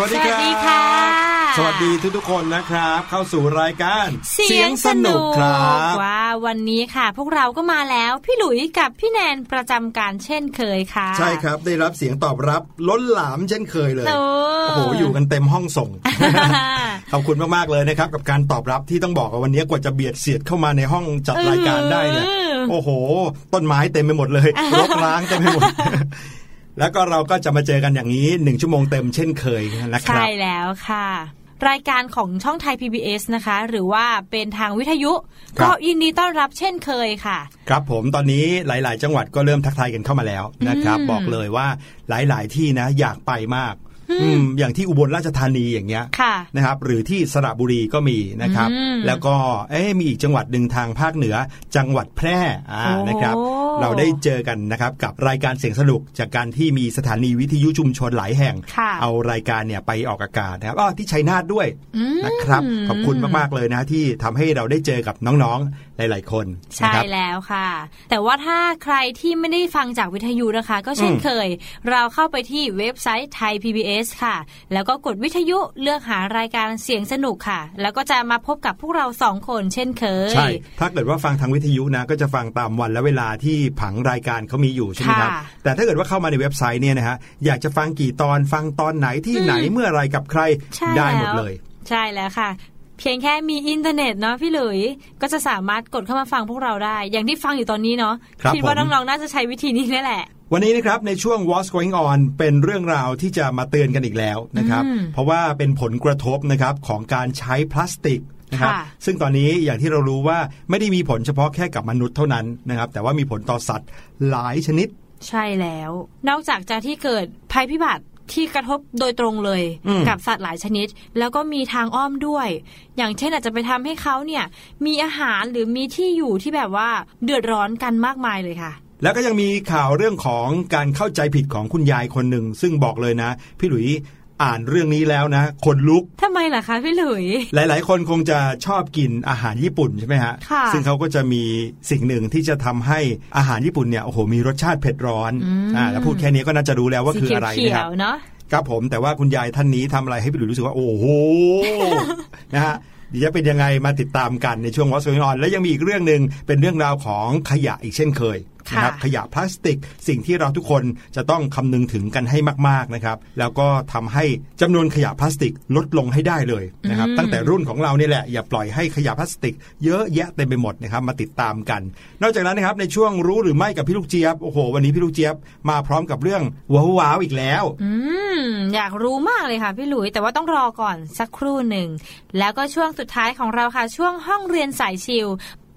วัสดีครับ สวัสดีค่ะ สวัสดีทุกๆคนนะครับ เข้าสู่รายการเสียงสนุกครับว่าวันนี้ค่ะ พวกเราก็มาแล้วพี่หลุยกับพี่แนนประจำการเช่นเคยค่ะ ใช่ครับได้รับเสียงตอบรับล้นหลามเช่นเคยเลยโอ้โอ้โหอยู่กันเต็มห้องส่งขอบคุณมากๆเลยนะครับกับการตอบรับที่ต้องบอกว่าวันนี้กว่าจะเบียดเสียดเข้ามาในห้องจัดรายการได้เนี่ยเออโอ้โห ต้นไม้เต็มไปหมดเลยรกร้างเต็มไปหมด แล้วก็เราก็จะมาเจอกันอย่างนี้หนึ่งชั่วโมงเต็มเช่นเคยนะคใช่รับแล้วค่ะรายการของช่องไทย PBS นะคะ หรือว่าเป็นทางวิทยุครับก็ยินดีต้อนรับเช่นเคยค่ะ ครับผมตอนนี้หลาย ๆ จังหวัดก็เริ่มทักทายกันเข้ามาแล้วนะครับอืมบอกเลยว่าหลาย ๆ ที่นะอยากไปมากอืมอย่างที่อุบลราชธานีอย่างเงี้ยค่ะนะครับ หรือที่สระบุรีก็มีนะครับอืมแล้วก็เอ๊ะมีอีกจังหวัดหนึ่งทางภาคเหนือจังหวัดแพร่อ่าโอ้นะครับ เราได้เจอกันนะครับกับรายการเสียงสนุกจากการที่มีสถานีวิทยุชุมชนหลายแห่งค่ะเอารายการเนี่ยไปออกอากาศนะครับอ้อที่ชัยนาทด้วยอืมนะครับขอบคุณมากๆเลยนะที่ทำให้เราได้เจอกับน้องๆหลาย ๆ คนใช่นะครับแล้วค่ะ แต่ว่าถ้าใครที่ไม่ได้ฟังจากวิทยุนะคะ ก็เช่นอืมเคย เราเข้าไปที่เว็บไซต์ไทย PBS ค่ะ แล้วก็กดวิทยุเลือกหารายการเสียงสนุกค่ะ แล้วก็จะมาพบกับพวกเราสองคนเช่นเคย ใช่ ถ้าเกิดว่าฟังทางวิทยุนะ ก็จะฟังตามวันและเวลาที่ผังรายการเขามีอยู่ใช่ไหมครับค่ะแต่ถ้าเกิดว่าเข้ามาในเว็บไซต์เนี่ยนะฮะอยากจะฟังกี่ตอนฟังตอนไหนที่ไหนเมื่อไรกับใครใช่ได้หมดแล้วเลย ใช่แล้วค่ะเพียงแค่มีอินเทอร์เน็ตเนาะพี่หลุยก็จะสามารถกดเข้ามาฟังพวกเราได้ อย่างที่ฟังอยู่ตอนนี้เนาะครับคิดว่าผมน้องๆน่าจะใช้วิธีนี้นี่แหละ วันนี้นะครับในช่วง What's Going On เป็นเรื่องราวที่จะมาเตือนกันอีกแล้วนะครับอืมเพราะว่าเป็นผลกระทบนะครับของการใช้พลาสติก นะครับค่ะซึ่งตอนนี้อย่างที่เรารู้ว่าไม่ได้มีผลเฉพาะแค่กับมนุษย์เท่านั้นนะครับแต่ว่ามีผลต่อสัตว์หลายชนิด ใช่แล้ว นอกจากจะที่เกิดภัยพิบัติที่กระทบโดยตรงเลยอืมกับสัตว์หลายชนิด แล้วก็มีทางอ้อมด้วย อย่างเช่นอาจจะไปทำให้เขาเนี่ยมีอาหารหรือมีที่อยู่ที่แบบว่าเดือดร้อนกันมากมายเลยค่ะ แล้วก็ยังมีข่าวเรื่องของการเข้าใจผิดของคุณยายคนหนึ่ง ซึ่งบอกเลยนะ พี่หลุย อ่านเรื่องนี้แล้วนะคนลุกทำไมล่ะคะพี่หลุย หลาย ๆ คนคงจะชอบกินอาหารญี่ปุ่นใช่ไหมฮะค่ะซึ่งเขาก็จะมีสิ่งหนึ่งที่จะทำให้อาหารญี่ปุ่นเนี่ยโอ้โหมีรสชาติเผ็ดร้อนอ่าแล้วพูดแค่นี้ก็น่าจะรู้แล้วว่าสีคืออะไรเขีนะคยรับวๆเนาะครับผมแต่ว่าคุณยายท่านนี้ทำอะไรให้พี่หลุยรู้สึกว่า โอ้โหนะฮะเดี๋ยวจะเป็นยังไงมาติดตามกันในช่วงวอส Going On และยังมีอีกเรื่องหนึ่งเป็นเรื่องราวของขยะอีกเช่นเคยค่ะ นะครับขยะพลาสติก สิ่งที่เราทุกคนจะต้องคำนึงถึงกันให้มากๆนะครับแล้วก็ทำให้จำนวนขยะพลาสติกลดลงให้ได้เลยนะครับตั้งแต่รุ่นของเราเนี่ยแหละอย่าปล่อยให้ขยะพลาสติก เยอะแยะเต็มไปหมดนะครับมาติดตามกัน นอกจากนั้นนะครับในช่วงรู้หรือไม่กับพี่ลูกเจี๊ยบโอ้โหวันนี้พี่ลูกเจี๊ยบมาพร้อมกับเรื่องว้าวๆอีกแล้วอืมอยากรู้มากเลยค่ะพี่หลุยแต่ว่าต้องรอก่อนสักครู่หนึ่งแล้วก็ช่วงสุดท้ายของเราค่ะช่วงห้องเรียนสายชิล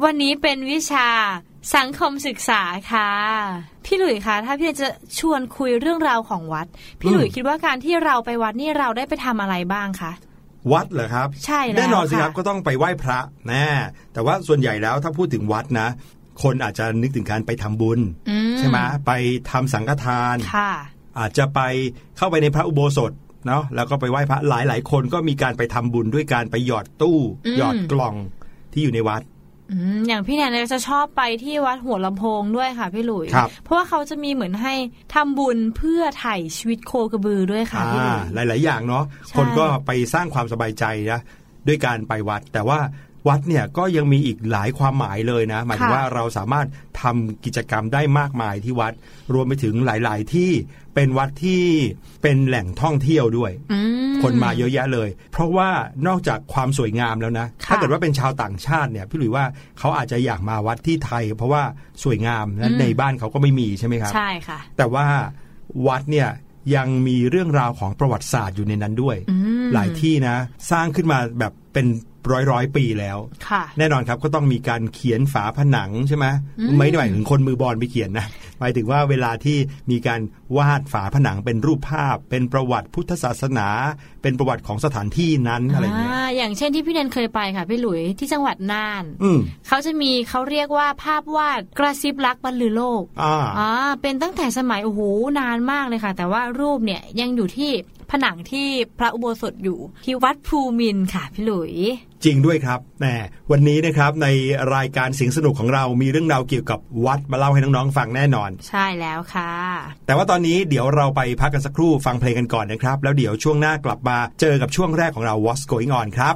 วันนี้เป็นวิชาสังคมศึกษาค่ะ พี่หลุยคะถ้าพี่จะชวนคุยเรื่องราวของวัด พี่หลุยอืมคิดว่าการที่เราไปวัดนี่เราได้ไปทำอะไรบ้างคะวัดเหรอครับ ใช่แล้วแน่นอนสิครับค่ะก็ต้องไปไหว้พระแน่แต่ว่าส่วนใหญ่แล้วถ้าพูดถึงวัดนะ คนอาจจะนึกถึงการไปทำบุญอืใช่ไหมไปทำสังฆทานค่ะอาจจะไปเข้าไปในพระอุโบสถเนาะแล้วก็ไปไหว้พระหลายหลายๆคนก็มีการไปทำบุญด้วยการไปหยอดตู้อืมหยอดกล่องที่อยู่ในวัด อืมอย่างพี่แนนเนี่ยจะชอบไปที่วัดหัวลำโพงด้วยค่ะพี่หลุยครับเพราะว่าเขาจะมีเหมือนให้ทำบุญเพื่อไถ่ชีวิตโคกระบือด้วยค่ะพี่หลุยหลายหลายๆอย่างเนาะใช่คนก็ไปสร้างความสบายใจนะด้วยการไปวัด แต่ว่า วัดเนี่ยก็ยังมีอีกหลายความหมายเลยนะหมายถึงว่าเราสามารถทำกิจกรรมได้มากมายที่วัด รวมไปถึงหลาย ๆ ที่เป็นวัดที่เป็นแหล่งท่องเที่ยวด้วยอืมคนมาเยอะแยะเลย เพราะว่านอกจากความสวยงามแล้วนะค่ะถ้าเกิดว่าเป็นชาวต่างชาติเนี่ยพี่หลุยว่าเขาอาจจะอยากมาวัดที่ไทย เพราะว่าสวยงามและในบ้านเขาก็ไม่มีใช่ไหมครับใช่ค่ะ แต่ว่าวัดเนี่ยยังมีเรื่องราวของประวัติศาสตร์อยู่ในนั้นด้วยอืมหลายที่นะ สร้างขึ้นมาแบบเป็น ร้อยร้อยๆปีแล้วค่ะแน่นอนครับก็ต้องมีการเขียนฝาผนังใช่ไหมอืมไม่ได้หมายถึงคนมือบอลไปเขียนนะหมายถึงว่าเวลาที่มีการวาดฝาผนังเป็นรูปภาพ เป็นประวัติพุทธศาสนา เป็นประวัติของสถานที่นั้นอะไรเงี้ยอ่าอย่างเช่นที่พี่แนนเคยไปค่ะพี่หลุยที่จังหวัดน่านอืมเขาจะมีเขาเรียกว่าภาพวาดกระซิบรักบรรลือโลกอ่าอ่าเป็นตั้งแต่สมัยโอ้โหนานมากเลยค่ะ แต่ว่ารูปเนี่ยยังอยู่ที่ผนังที่พระอุโบสถอยู่ที่วัดภูมินทร์ค่ะพี่หลุย จริงด้วยครับแน่วันนี้นะครับในรายการเสียงสนุกของเรามีเรื่องราวเกี่ยวกับวัดมาเล่าให้น้องๆฟังแน่นอน ใช่แล้วค่ะ แต่ว่าตอนนี้เดี๋ยวเราไปพักกันสักครู่ฟังเพลงกันก่อนนะครับ แล้วเดี๋ยวช่วงหน้ากลับมาเจอกับช่วงแรกของเรา What's Going On ครับ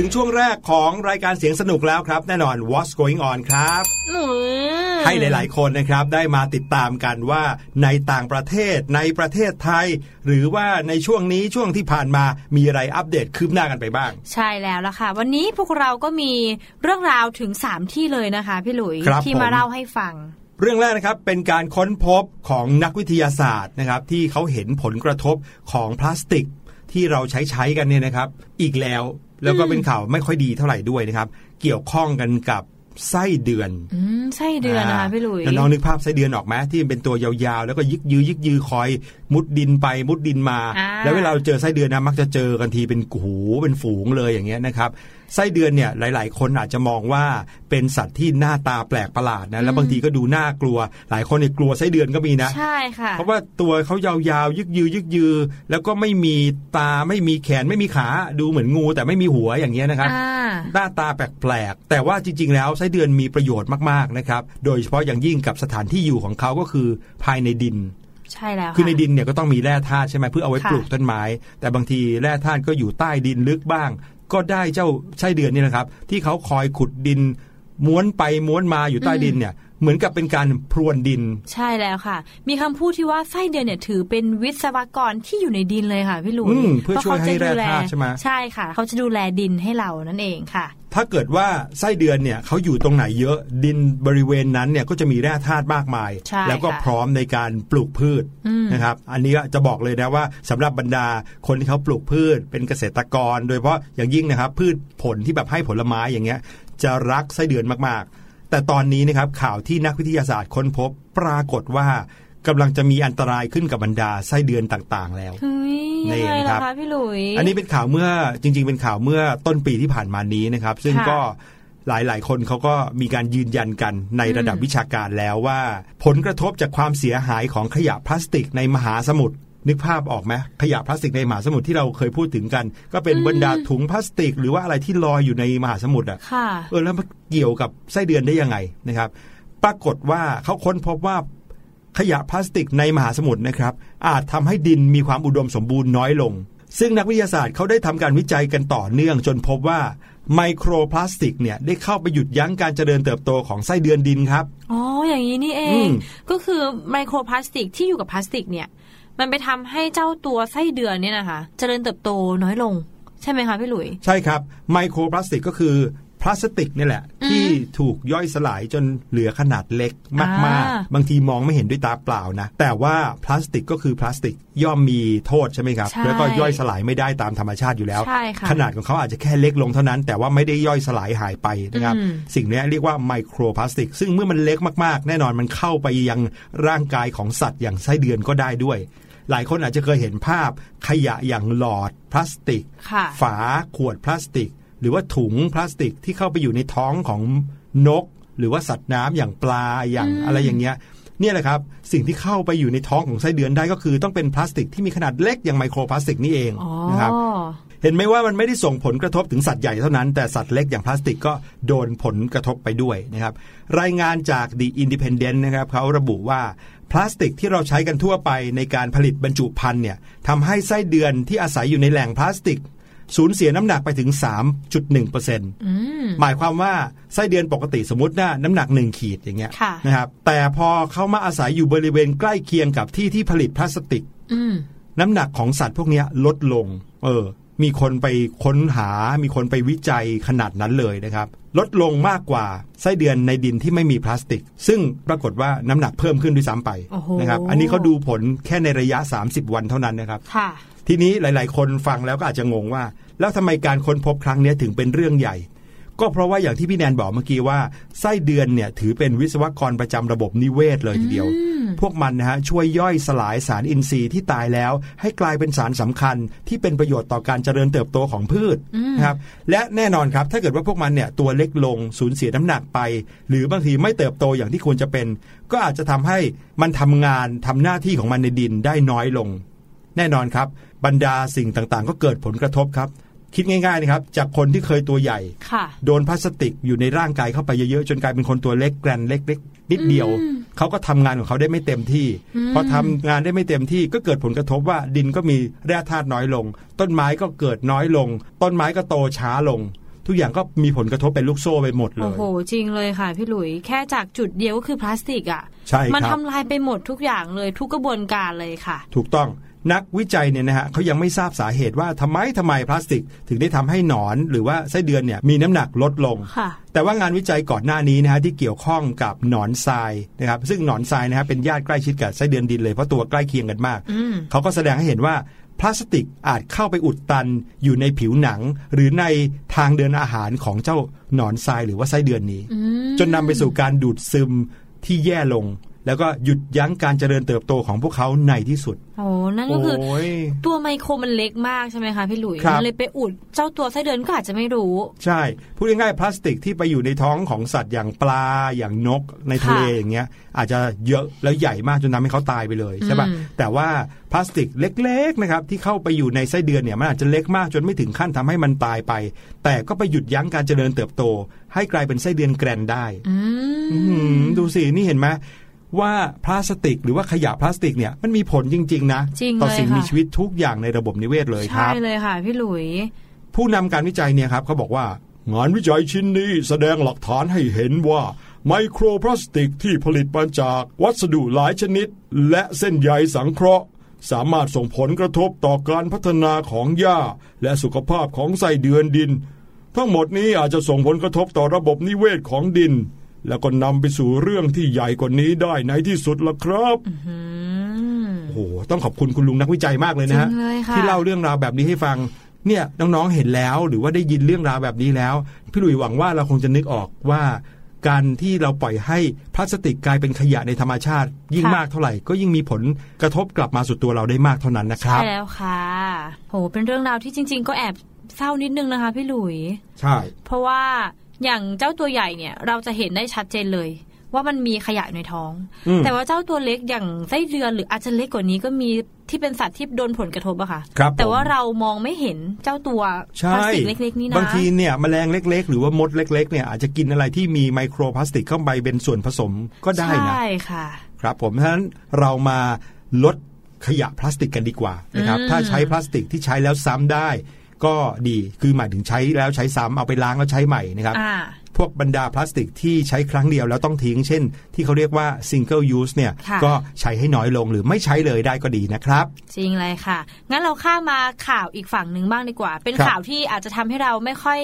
ถึงช่วงแรกของรายการเสียงสนุกแล้วครับ แน่นอน What's Going On ครับหนูให้หลาย ๆ คนนะครับได้มาติดตามกันว่าในต่างประเทศในประเทศไทย หรือว่าในช่วงนี้ช่วงที่ผ่านมามีอะไรอัปเดตคืบหน้ากันไปบ้าง ใช่แล้วล่ะค่ะ วันนี้พวกเราก็มีเรื่องราวถึง 3 ที่เลยนะคะ พี่หลุยครับที่ผมมาเล่าให้ฟังเรื่องแรกนะครับเป็นการค้นพบของนักวิทยาศาสตร์นะครับที่เขาเห็นผลกระทบของพลาสติกที่เราใช้ใช้กันเนี่ยนะครับ อีกแล้ว แล้วก็เป็นข่าวไม่ค่อยดีเท่าไหร่ด้วยนะครับ เกี่ยวข้องกันกับไส้เดือนอืมไส้เดือนนะคะพี่หลุยแล้วน้องนึกภาพไส้เดือนออกไหมที่มันเป็นตัวยาวๆ แล้วก็ยึกยือยึกยือคอย มุดดินไปมุดดินมาอ่าแล้วเวลาเราเจอไส้เดือนนะมักจะเจอกันทีเป็นหูเป็นฝูงเลยอย่างเงี้ยนะครับ ไส้เดือนเนี่ยหลาย ๆ คนอาจจะมองว่าเป็นสัตว์ที่หน้าตาแปลกประหลาดนะแล้วบางทีก็ดูน่ากลัว หลายคนเนี่ยกลัวไส้เดือนก็มีนะ ใช่ค่ะ เพราะว่าตัวเขายาวๆ ยึกยือยึกยือ แล้วก็ไม่มีตาไม่มีแขนไม่มีขาดูเหมือนงู แต่ไม่มีหัวอย่างเงี้ยนะครับอ่าหน้าตาแปลกๆแต่ว่าจริง ๆ แล้วไส้เดือนมีประโยชน์มากๆนะครับโดยเฉพาะอย่างยิ่งกับสถานที่อยู่ของเขาก็คือภายในดินใช่แล้วคือในดินเนี่ยก็ต้องมีแร่ธาตุใช่ไหมเพื่อเอาไว้ค่ะปลูกต้นไม้ แต่บางทีแร่ธาตุก็อยู่ใต้ดินลึกบ้าง ก็ได้เจ้าไส้เดือนนี่นะครับ ที่เขาคอยขุดดิน ม้วนไปม้วนมาอยู่ใต้ดินเนี่ยเหมือนกับเป็นการพรวนดิน ใช่แล้วค่ะ มีคำพูดที่ว่าไส้เดือนเนี่ยถือเป็นวิศวกรที่อยู่ในดินเลยค่ะพี่หลุยอืมเพื่อช่วยให้พะเขจะดูลแร่ธาตุใช่ไหมใช่ค่ะ เขาจะดูแลดินให้เรานั่นเองค่ะ ถ้าเกิดว่าไส้เดือนเนี่ยเขาอยู่ตรงไหนเยอะดินบริเวณนั้นเนี่ยก็จะมีแร่ธาตุมากมายใช่แล้วก็ค่ะพร้อมในการปลูกพืชอืมนะครับ อันนี้ก็จะบอกเลยนะว่าสำหรับบรรดาคนที่เขาปลูกพืช เป็นเกษตรกร โดยเฉพาะอย่างยิ่งนะครับ พืชผลที่แบบให้ผลไม้อย่างเงี้ย จะรักไส้เดือนมากๆ แต่ตอนนี้นะครับข่าวที่นักวิทยาศาสตร์ค้นพบปรากฏว่า กำลังจะมีอันตรายขึ้นกับบรรดาไส้เดือนต่างๆ แล้วเฮ้ยนี่ยังไงครัล่ะบคะพี่หลุยอันนี้เป็นข่าวเมื่อจริง ๆ เป็นข่าวเมื่อต้นปีที่ผ่านมานี้นะครับ ซึ่งค่ะก็หลายๆ คนเขาก็มีการยืนยันกันในระดับอืมวิชาการแล้วว่า ผลกระทบจากความเสียหายของขยะพลาสติกในมหาสมุทรนึกภาพออกไหมขยะพลาสติกในมหาสมุทรที่เราเคยพูดถึงกัน ก็เป็นบรรดาถุงพลาสติก หรือว่าอะไรที่ลอยอยู่ในมหาสมุทรอะค่ะเออแล้วมันเกี่ยวกับไส้เดือนได้ยังไงนะครับ ปรากฏว่าเขาค้นพบว่า ขยะพลาสติกในมหาสมุทรนะครับ อาจทำให้ดินมีความอุดมสมบูรณ์น้อยลง ซึ่งนักวิทยาศาสตร์เขาได้ทำการวิจัยกันต่อเนื่องจนพบว่าไมโครพลาสติกเนี่ยได้เข้าไปหยุดยั้งการเจริญเติบโตของไส้เดือนดินครับ อ๋อ อย่างนี้นี่เออืงมก็คือไมโครพลาสติกที่อยู่กับพลาสติกเนี่ย มันไปทำให้เจ้าตัวไส้เดือนเนี่ยนะคะ เจริญเติบโตน้อยลง ใช่ไหมคะพี่หลุย ใช่ครับ ไมโครพลาสติกก็คือ พลาสติกนี่แหละอืมที่ถูกย่อยสลายจนเหลือขนาดเล็กมากอ่าๆบางทีมองไม่เห็นด้วยตาเปล่านะ แต่ว่าพลาสติกก็คือพลาสติกย่อมมีโทษใช่ไหมครับใช่แล้วก็ย่อยสลายไม่ได้ตามธรรมชาติอยู่แล้วใช่ค่ะขนาดของเขาอาจจะแค่เล็กลงเท่านั้น แต่ว่าไม่ได้ย่อยสลายหายไปนะครับอืมสิ่งนี้เรียกว่าไมโครพลาสติก ซึ่งเมื่อมันเล็กมาก ๆ แน่นอนมันเข้าไปยังร่างกายของสัตว์อย่างไส้เดือนก็ได้ด้วยหลายคนอาจจะเคยเห็นภาพขยะอย่างหลอดพลาสติกค่ะฝาขวดพลาสติก หรือว่าถุงพลาสติกที่เข้าไปอยู่ในท้องของนก หรือว่าสัตว์น้ำอย่างปลาอย่างอืมอะไรอย่างเงี้ยเนี่ยแหละครับสิ่งที่เข้าไปอยู่ในท้องของไส้เดือนได้ก็คือต้องเป็นพลาสติกที่มีขนาดเล็กอย่างไมโครพลาสติกนี่เองอ๋อนะครับเห็นไหมว่ามันไม่ได้ส่งผลกระทบถึงสัตว์ใหญ่เท่านั้น แต่สัตว์เล็กอย่างพลาสติกก็โดนผลกระทบไปด้วยนะครับรายงานจาก The Independent นะครับเขาระบุว่าพลาสติกที่เราใช้กันทั่วไปในการผลิตบรรจุภัณฑ์เนี่ยทำให้ไส้เดือนที่อาศัยอยู่ในแหล่งพลาสติก สูญเสียน้ำหนักไปถึง 3.1%อืมหมายความว่าไส้เดือนปกติสมมตินะน้ำหนัก 1 ขีดอย่างเงี้ยค่ะนะครับแต่พอเขามาอาศัยอยู่บริเวณใกล้เคียงกับที่ที่ผลิตพลาสติกอืมน้ำหนักของสัตว์พวกเนี้ยลดลง เออ มีคนไปค้นหา มีคนไปวิจัยขนาดนั้นเลยนะครับ ลดลงมากกว่าไส้เดือนในดินที่ไม่มีพลาสติก ซึ่งปรากฏว่าน้ำหนักเพิ่มขึ้นด้วยซ้ำไปโอ้โหนะครับ อันนี้เขาดูผลแค่ในระยะ 30 วันเท่านั้นนะครับค่ะ ทีนี้หลาย ๆ คนฟังแล้วก็อาจจะงงว่า แล้วทำไมการค้นพบครั้งเนี้ยถึงเป็นเรื่องใหญ่ ก็เพราะว่าอย่างที่พี่แนนบอกเมื่อกี้ว่าไส้เดือนเนี่ยถือเป็นวิศวกรประจำระบบนิเวศเลยทีเดียว พวกมันนะฮะช่วยย่อยสลายสารอินทรีย์ที่ตายแล้ว ให้กลายเป็นสารสำคัญที่เป็นประโยชน์ต่อการเจริญเติบโตของพืชนะครับและแน่นอนครับถ้าเกิดว่าพวกมันเนี่ยตัวเล็กลงสูญเสียน้ำหนักไป หรือบางทีไม่เติบโตอย่างที่ควรจะเป็น ก็อาจจะทำให้มันทำงานทำหน้าที่ของมันในดินได้น้อยลง แน่นอนครับ บรรดาสิ่งต่างๆ ก็เกิดผลกระทบครับ คิดง่ายๆนะครับ จากคนที่เคยตัวใหญ่ค่ะโดนพลาสติกอยู่ในร่างกายเข้าไปเยอะๆจนกลายเป็นคนตัวเล็กแกรนเล็กนิดเดียวเขาก็ทำงานของเขาได้ไม่เต็มที่พอทำงานได้ไม่เต็มที่ก็เกิดผลกระทบว่าดินก็มีแร่ธาตุน้อยลง ต้นไม้ก็เกิดน้อยลง ต้นไม้ก็โตช้าลงทุกอย่างก็มีผลกระทบเป็นลูกโซ่ไปหมดเลโอ้ยโห จริงเลยค่ะพี่หลุย แค่จากจุดเดียวก็คือพลาสติกอะ ใช่มันครับทำลายไปหมดทุกอย่างเลยทุกกระบวนการเลยค่ะ ถูกต้อง นักวิจัยเนี่ยนะฮะเขายังไม่ทราบสาเหตุว่าทำไมทำไมพลาสติก ถึงได้ทำให้หนอนหรือว่าไส้เดือนเนี่ยมีน้ำหนักลดลงค่ะแต่ว่างานวิจัยก่อนหน้านี้นะฮะที่เกี่ยวข้องกับหนอนทรายนะครับซึ่งหนอนทรายนะฮะเป็นญาติใกล้ชิดกับไส้เดือนดินเลยเพราะตัวใกล้เคียงกันมากอืมเขาก็แสดงให้เห็นว่าพลาสติกอาจเข้าไปอุดตันอยู่ในผิวหนัง หรือในทางเดินอาหารของเจ้าหนอนทรายหรือว่าไส้เดือนนี้อืมจนนำไปสู่การดูดซึมที่แย่ลง แล้วก็หยุดยั้งการเจริญเติบโตของพวกเขาในที่สุด โอ้นั่นก็คือโอ้ยตัวไมโครมันเล็กมากใช่ไหมคะพี่หลุยครับมันเลยไปอุดเจ้าตัวไส้เดือนก็อาจจะไม่รู้ ใช่ พูดง่ายๆพลาสติกที่ไปอยู่ในท้องของสัตว์อย่างปลาอย่างนกในทะเลค่ะอย่างเงี้ย อาจจะเยอะแล้วใหญ่มากจนทำให้เขาตายไปเลยใช่ปะอืมแต่ว่าพลาสติกเล็กๆนะครับที่เข้าไปอยู่ในไส้เดือนเนี่ยมันอาจจะเล็กมากจนไม่ถึงขั้นทำให้มันตายไป แต่ก็ไปหยุดยั้งการเจริญเติบโต ให้กลายเป็นไส้เดือนแกรนได้อือื้อหืมอดูสินี่เห็นไหม ว่าพลาสติก หรือว่าขยะพลาสติกเนี่ยมันมีผลจริง ๆ นะจริงต่อเลยสิ่งมีค่ะชีวิตทุกอย่างในระบบนิเวศเลยคใช่รับเลยค่ะพี่หลุย ผู้นำการวิจัยเนี่ยครับเขาบอกว่างานวิจัยชิ้นนี้แสดงหลักฐานให้เห็นว่าไมโครพลาสติกที่ผลิตมาจากวัสดุหลายชนิด และเส้นใยสังเคราะห์ สามารถส่งผลกระทบต่อการพัฒนาของหญ้า และสุขภาพของไส้เดือนดิน ทั้งหมดนี้อาจจะส่งผลกระทบต่อระบบนิเวศของดิน แล้วก็นำไปสู่เรื่องที่ใหญ่กว่านี้ได้ในที่สุดละครับอืมโอ้โหต้องขอบคุณคุณลุงนักวิจัยมากเลยนะฮะจริงเลยค่ะที่เล่าเรื่องราวแบบนี้ให้ฟังเนี่ยน้องๆเห็นแล้วหรือว่าได้ยินเรื่องราวแบบนี้แล้ว พี่หลุยหวังว่าเราคงจะนึกออกว่า การที่เราปล่อยให้พลาสติกกลายเป็นขยะในธรรมชาติ ยิ่งค่ะมากเท่าไหร่ ก็ยิ่งมีผลกระทบกลับมาสู่ตัวเราได้มากเท่านั้นนะครับใช่แล้วค่ะโหเป็นเรื่องราวที่จริง ๆ ก็แอบเศร้านิดนึงนะคะ พี่หลุย ใช่ เพราะว่า อย่างเจ้าตัวใหญ่เนี่ย เราจะเห็นได้ชัดเจนเลย ว่ามันมีขยะอยู่ในท้องอืมแต่ว่าเจ้าตัวเล็กอย่างไส้เดือนหรืออาจจะเล็กกว่านี้ก็มีที่เป็นสัตว์ที่โดนผลกระทบอะค่ะครับแต่ว่าผมเรามองไม่เห็นเจ้าตัวใช่พลาสติกเล็กๆนี่นะบางทีเนี่ยแมลงเล็ก ๆ หรือว่ามดเล็กๆเนี่ยอาจจะกินอะไรที่มีไมโครพลาสติกเข้าไปเป็นส่วนผสมก็ได้นะใช่ค่ะ ครับผมเพราะฉะนั้นเรามาลดขยะพลาสติกกันดีกว่านะครับอืมถ้าใช้พลาสติกที่ใช้แล้วซ้ำได้ ก็ดีคือหมายถึงใช้แล้วใช้ซ้ำเอาไปล้างแล้วใช้ใหม่นะครับ อ่า พวกบรรดาพลาสติกที่ใช้ครั้งเดียวแล้วต้องทิ้ง เช่น ที่เขาเรียกว่า single use เนี่ย ค่ะ ก็ใช้ให้น้อยลงหรือไม่ใช้เลยได้ก็ดีนะครับ จริงเลยค่ะ งั้นเราข้ามมาข่าวอีกฝั่งหนึ่งบ้างดีกว่า เป็นครับ ข่าวที่อาจจะทำให้เราไม่ค่อย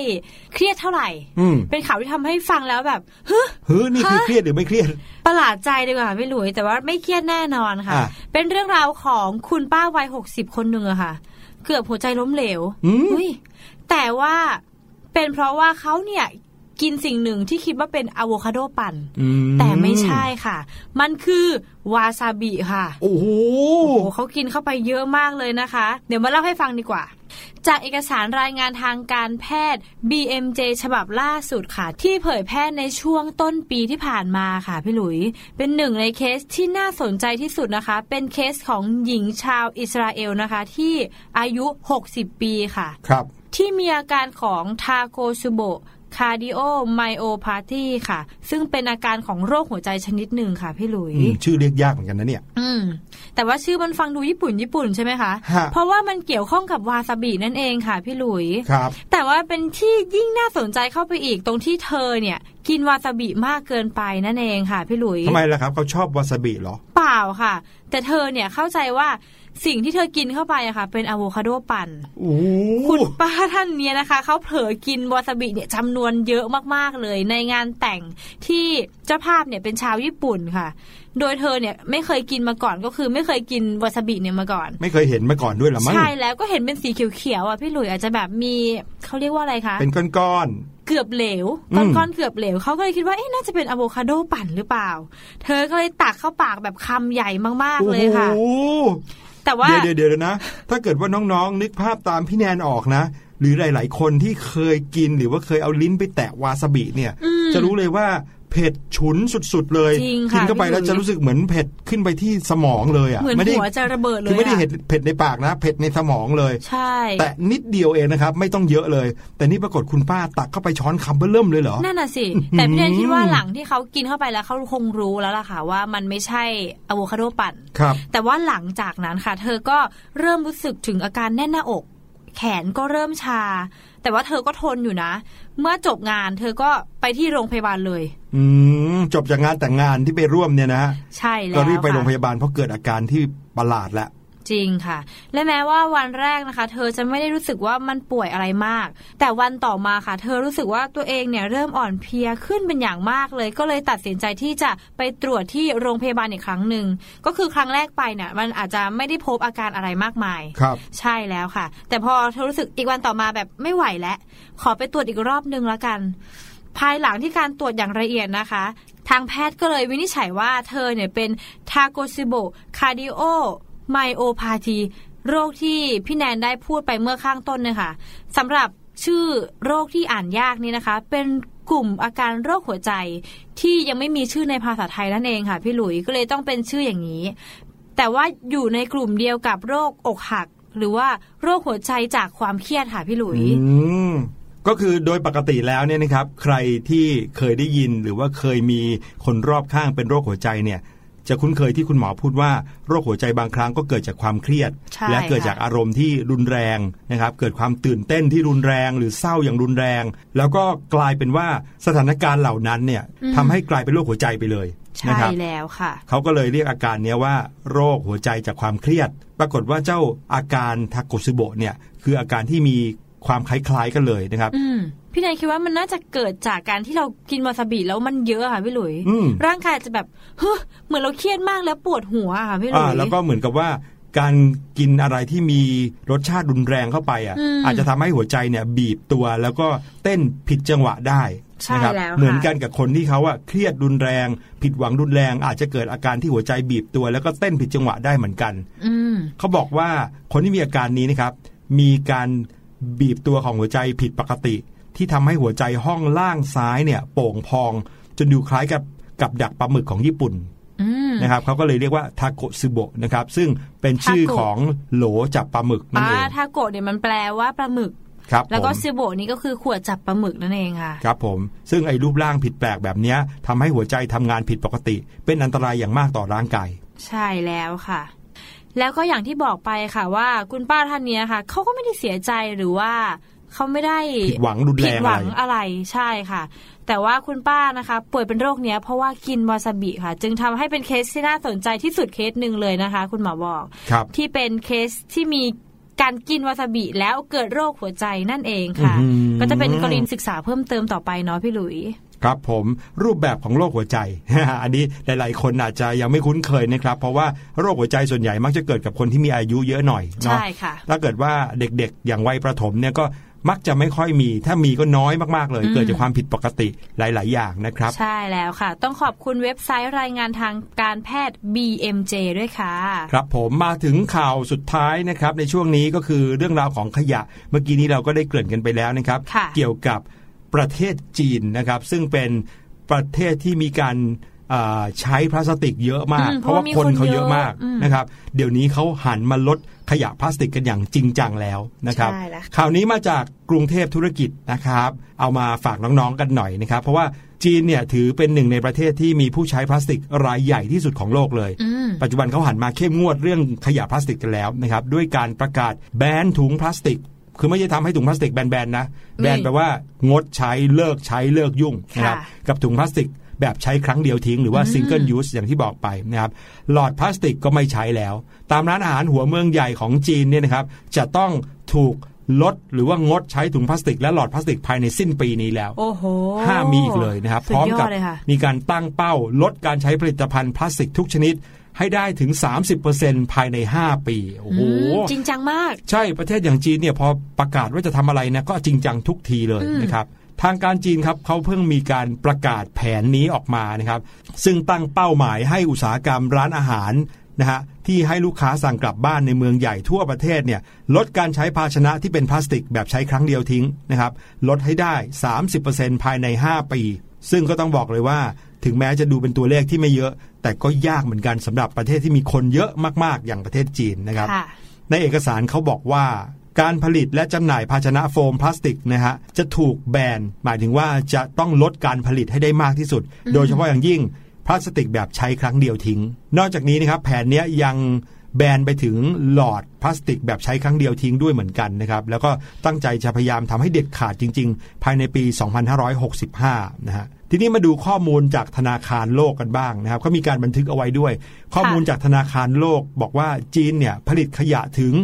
เครียดเท่าไหร่ อืมเป็นข่าวที่ทำให้ฟังแล้วแบบฮึเฮ้ยนี่คือฮะเครียดหรือไม่เครียด ประหลาดใจดีกว่าพี่หลุยแต่ว่าไม่เครียดแน่นอนค่ะ อะ เป็นเรื่องราวของคุณป้าวัยหกสิบคนหนึ่งอะค่ะ เกือบหัวใจล้มเหลวอืมอุ๊ยแต่ว่าเป็นเพราะว่าเขาเนี่ยกินสิ่งหนึ่งที่คิดว่าเป็นอะโวคาโดปั่นอืแต่ไม่ใช่ค่ะ มันคือวาซาบิค่ะโอ้โหโอ้โหเขากินเข้าไปเยอะมากเลยนะคะ เดี๋ยวมาเล่าให้ฟังดีกว่า จากเอกสารรายงานทางการแพทย์ BMJ ฉบับล่าสุดค่ะ ที่เผยแพร่ในช่วงต้นปีที่ผ่านมาค่ะพี่หลุย เป็นหนึ่งในเคสที่น่าสนใจที่สุดนะคะ เป็นเคสของหญิงชาวอิสราเอลนะคะ ที่อายุ 60 ปีค่ะ ครับ ที่มีอาการของ Takotsubo cardiomyopathy ค่ะ ซึ่งเป็นอาการของโรคหัวใจชนิดหนึ่งค่ะพี่หลุยอืมชื่อเรียกยากเหมือนกันนะเนี่ย อืม แต่ว่าชื่อมันฟังดูญี่ปุ่นญี่ปุ่นใช่ไหมคะฮะเพราะว่ามันเกี่ยวข้องกับวาซาบินั่นเองค่ะพี่หลุย ครับ แต่ว่าเป็นที่ยิ่งน่าสนใจเข้าไปอีกตรงที่เธอเนี่ย กินวาซาบิมากเกินไปนั่นเองค่ะพี่หลุยทำไมล่ะครับเขาชอบวาซาบิเหรอ เปล่าค่ะ แต่เธอเนี่ยเข้าใจว่า สิ่งที่เธอกินเข้าไปอะค่ะ เป็นอะโวคาโดปั่นโอ้โหคุณป้าท่านเนี้ยนะคะเขาเผลอกินวาซาบิเนี่ยจำนวนเยอะมากๆเลย ในงานแต่งที่เจ้าภาพเนี่ยเป็นชาวญี่ปุ่นค่ะ โดยเธอเนี่ยไม่เคยกินมาก่อนก็คือไม่เคยกินวาซาบิเนี่ยมาก่อน ไม่เคยเห็นมาก่อนด้วยเหรอมั้งใช่แล้วก็เห็นเป็นสีเขียวๆอะพี่หลุยอาจจะแบบมีเขาเรียกว่าอะไรคะเป็นก้อนเกือบเหลวอืก้มอนๆเกือบเหลวเขาก็เลยคิดว่าเอ๊ะน่าจะเป็นอะโวคาโดปั่นหรือเปล่า เธอก็เลยตักเข้าปากแบบคำใหญ่มากๆๆเลยค่ะโอ้โห แต่ว่าเดี๋ยวเดี๋ยวเดี๋ยวนะ ถ้าเกิดว่าน้องๆ นึกภาพตามพี่แนนออกนะ หรือหลาย ๆ คนที่เคยกินหรือว่าเคยเอาลิ้นไปแตะวาซาบิเนี่ยอืมจะรู้เลยว่า เผ็ดฉุนสุดๆเลยจริงกิค่ะเข้าไปพี่แล้วหลุยจะรู้สึกเหมือนเผ็ดขึ้นไปที่สมองเลยอะเหมือนไม่ได้หัวจะระเบิดเลยคือไม่ได้อะเห็ดเผ็ดในปากนะเผ็ดในสมองเลย ใช่ แต่นิดเดียวเองนะครับ ไม่ต้องเยอะเลย แต่นี่ปรากฏคุณป้าตักเข้าไปช้อนคำเบื้อเริ่มเลยเหรอนั่นน่ะสิแต่พี่แนนคิดว่าหลังที่เขากินเข้าไปแล้วเขาคงรู้แล้วล่ะค่ะว่ามันไม่ใช่อะโวคาโดปั่นครับแต่ว่าหลังจากนั้นค่ะ เธอก็เริ่มรู้สึกถึงอาการแน่นหน้าอก แขนก็เริ่มชา แต่ว่าเธอก็ทนอยู่นะ เมื่อจบงานเธอก็ไปที่โรงพยาบาลเลย อืมจบจากงานแต่งงานที่ไปร่วมเนี่ยนะฮะใช่แล้วก็รีบไปค่ะโรงพยาบาลเพราะเกิดอาการที่ประหลาดแล้วจริงค่ะ และแม้ว่าวันแรกนะคะ เธอจะไม่ได้รู้สึกว่ามันป่วยอะไรมาก แต่วันต่อมาค่ะ เธอรู้สึกว่าตัวเองเนี่ยเริ่มอ่อนเพลียขึ้นเป็นอย่างมากเลย ก็เลยตัดสินใจที่จะไปตรวจที่โรงพยาบาลอีกครั้งหนึ่งก็คือครั้งแรกไปเนี่ยมันอาจจะไม่ได้พบอาการอะไรมากมายครับใช่แล้วค่ะ แต่พอเธอรู้สึกอีกวันต่อมาแบบไม่ไหวแล้วขอไปตรวจอีกรอบนึงแล้วกัน ภายหลังที่การตรวจอย่างละเอียดนะคะ ทางแพทย์ก็เลยวินิจฉัยว่าเธอเนี่ยเป็น Takotsubo cardiomyopathyโรคที่พี่แนนได้พูดไปเมื่อข้างต้นเนี่ยค่ะสำหรับชื่อโรคที่อ่านยากนี่นะคะ เป็นกลุ่มอาการโรคหัวใจ ที่ยังไม่มีชื่อในภาษาไทยนั่นเองค่ะ พี่หลุยก็เลยต้องเป็นชื่ออย่างนี้ แต่ว่าอยู่ในกลุ่มเดียวกับโรคอกหัก หรือว่าโรคหัวใจจากความเครียดค่ะพี่หลุย ก็คือโดยปกติแล้วเนี่ยนะครับใครที่เคยได้ยินหรือว่าเคยมีคนรอบข้างเป็นโรคหัวใจเนี่ยจะคุ้นเคยที่คุณหมอพูดว่าโรคหัวใจบางครั้งก็เกิดจากความเครียดใช่และเกิดค่ะจากอารมณ์ที่รุนแรงนะครับ เกิดความตื่นเต้นที่รุนแรง หรือเศร้าอย่างรุนแรง แล้วก็กลายเป็นว่าสถานการณ์เหล่านั้นเนี่ยทำให้กลายเป็นโรคหัวใจไปเลยนะใช่ครับแล้วค่ะ เขาก็เลยเรียกอาการเนี้ยว่า โรคหัวใจจากความเครียด ปรากฏว่าเจ้าอาการทาโกซิโบะเนี่ยคืออาการที่มี ความคล้ายๆกันเลยนะครับอืมพี่แนนคิดว่ามันน่าจะเกิดจากการที่เรากินวาซาบิแล้วมันเยอะค่ะพี่หลุยอืมร่างกายจะแบบเฮ้ยเหมือนเราเครียดมากแล้วปวดหัวอะค่ะพี่หลุอ่ายแล้วก็เหมือนกับว่าการกินอะไรที่มีรสชาติรุนแรงเข้าไปอะอืมอาจจะทำให้หัวใจเนี่ยบีบตัวแล้วก็เต้นผิดจังหวะได้ใช่นะครัแล้วค่ะเหมือนกันกับคนที่เขาอะเครียดรุนแรง ผิดหวังรุนแรง อาจจะเกิดอาการที่หัวใจบีบตัว แล้วก็เต้นผิดจังหวะได้เหมือนกันอืมเขาบอกว่าคนที่มีอาการนี้นะครับ มีการ บีบตัวของหัวใจผิดปกติ ที่ทำให้หัวใจห้องล่างซ้ายเนี่ย โป่งพอง จนดูคล้ายกับกับดักปลาหมึกของญี่ปุ่นอืมนะครับเขาก็เลยเรียกว่าทาโกะซึโบะนะครับ ซึ่งเป็นชื่อทาโกะของโหลจับปลาหมึกนั่นอ่าเองทาโกะเนี่ยมันแปลว่าปลาหมึกครับแล้วก็ผมซิโบะนี่ก็คือขวดจับปลาหมึกนั่นเองค่ะ ครับผม ซึ่งไอ้รูปร่างผิดแปลกแบบเนี้ยทำให้หัวใจทำงานผิดปกติ เป็นอันตรายอย่างมากต่อร่างกาย ใช่แล้วค่ะ แล้วก็อย่างที่บอกไปค่ะว่าคุณป้าท่านเนี้ยค่ะเขาก็ไม่ได้เสียใจหรือว่าเขาไม่ได้ผิดหวังรุนแรงผิดหวังอะไรอะไรใช่ค่ะ แต่ว่าคุณป้านะคะ ป่วยเป็นโรคเนี้ยเพราะว่ากินวาซาบิค่ะ จึงทำให้เป็นเคสที่น่าสนใจที่สุดเคสหนึ่งเลยนะคะ คุณหมอบอกครับที่เป็นเคสที่มีการกินวาซาบิแล้วเกิดโรคหัวใจนั่นเองค่ะอื้อหือก็จะเป็นกรณีศึกษาเพิ่มเติมต่อไปเนาะพี่หลุย ครับผมรูปแบบของโรคหัวใจ อันนี้หลาย ๆ คนอาจจะยังไม่คุ้นเคยนะครับ เพราะว่าโรคหัวใจส่วนใหญ่มักจะเกิดกับคนที่มีอายุเยอะหน่อยเนาะใช่ค่ะถ้าเกิดว่าเด็กๆ อย่างวัยประถมเนี่ยก็มักจะไม่ค่อยมี ถ้ามีก็น้อยมาก ๆ เลยอืมเกิดจากความผิดปกติหลาย ๆ อย่างนะครับ ใช่แล้วค่ะ ต้องขอบคุณเว็บไซต์รายงานทางการแพทย์ BMJ ด้วยค่ะ ครับผมมาถึงข่าวสุดท้ายนะครับ ในช่วงนี้ก็คือเรื่องราวของขยะ เมื่อกี้นี้เราก็ได้เกริ่นกันไปแล้วนะครับค่ะเกี่ยวกับ ประเทศจีนนะครับ ซึ่งเป็นประเทศที่มีการอ่าใช้พลาสติกเยอะมากอืมเพราะว่าคนเขาเยอะมากอืมนะครับ เดี๋ยวนี้เขาหันมาลดขยะพลาสติกกันอย่างจริงจังแล้วนะครับใช่แล้วข่าวนี้มาจากกรุงเทพธุรกิจนะครับ เอามาฝากน้องๆกันหน่อยนะครับ เพราะว่าจีนเนี่ยถือเป็นหนึ่งในประเทศที่มีผู้ใช้พลาสติกรายใหญ่ที่สุดของโลกเลยอืมปัจจุบันเขาหันมาเข้มงวดเรื่องขยะพลาสติกกันแล้วนะครับ ด้วยการประกาศแบนถุงพลาสติก คือไม่ใช่ทำให้ถุงพลาสติกแบนๆนะ แบนแปลว่างดใช้เลิกใช้เลิกยุ่งนะครับค่ะกับถุงพลาสติกแบบใช้ครั้งเดียวทิ้งหรือว่าอืม single-use อย่างที่บอกไปนะครับหลอดพลาสติกก็ไม่ใช้แล้ว ตามร้านอาหารหัวเมืองใหญ่ของจีนเนี่ยนะครับจะต้องถูกลดหรือว่างดใช้ถุงพลาสติกและหลอดพลาสติกภายในสิ้นปีนี้แล้ว โอ้โหห้ามมีอีกเลยนะครับสุพดร้อมยอกัดเลยค่ะมีการตั้งเป้าลดการใช้ผลิตภัณฑ์พลาสติกทุกชนิด ให้ได้ถึง 30%ภายใน 5 ปี โอ้โหอืมจริงจังมาก ใช่ ประเทศอย่างจีนเนี่ยพอประกาศว่าจะทำอะไรนะก็จริงจังทุกทีเลยอืมนะครับทางการจีนครับเขาเพิ่งมีการประกาศแผนนี้ออกมานะครับ ซึ่งตั้งเป้าหมายให้อุตสาหกรรมร้านอาหารนะฮะที่ให้ลูกค้าสั่งกลับบ้านในเมืองใหญ่ทั่วประเทศเนี่ยลดการใช้ภาชนะที่เป็นพลาสติกแบบใช้ครั้งเดียวทิ้งนะครับลดให้ได้ 30%ภายใน 5 ปี ซึ่งก็ต้องบอกเลยว่า ถึงแม้จะดูเป็นตัวเลขที่ไม่เยอะ แต่ก็ยากเหมือนกันสำหรับประเทศที่มีคนเยอะมากๆ อย่างประเทศจีนนะครับค่ะในเอกสารเขาบอกว่าการผลิตและจำหน่ายภาชนะโฟมพลาสติกนะฮะจะถูกแบนหมายถึงว่าจะต้องลดการผลิตให้ได้มากที่สุด โดยเฉพาะอย่างยิ่งพลาสติกแบบใช้ครั้งเดียวทิ้ง นอกจากนี้นะครับแผนเนี้ยยังแบนไปถึงหลอดพลาสติกแบบใช้ครั้งเดียวทิ้งด้วยเหมือนกันนะครับ แล้วก็ตั้งใจจะพยายามทำให้เด็ดขาดจริง ๆ ภายในปี 2565 นะฮะ ทีนี้มาดูข้อมูลจากธนาคารโลกกันบ้างนะครับเขามีการบันทึกเอาไว้ด้วย ข้อมูลจากธนาคารโลกบอกว่าจีนเนี่ยผลิตขยะถึง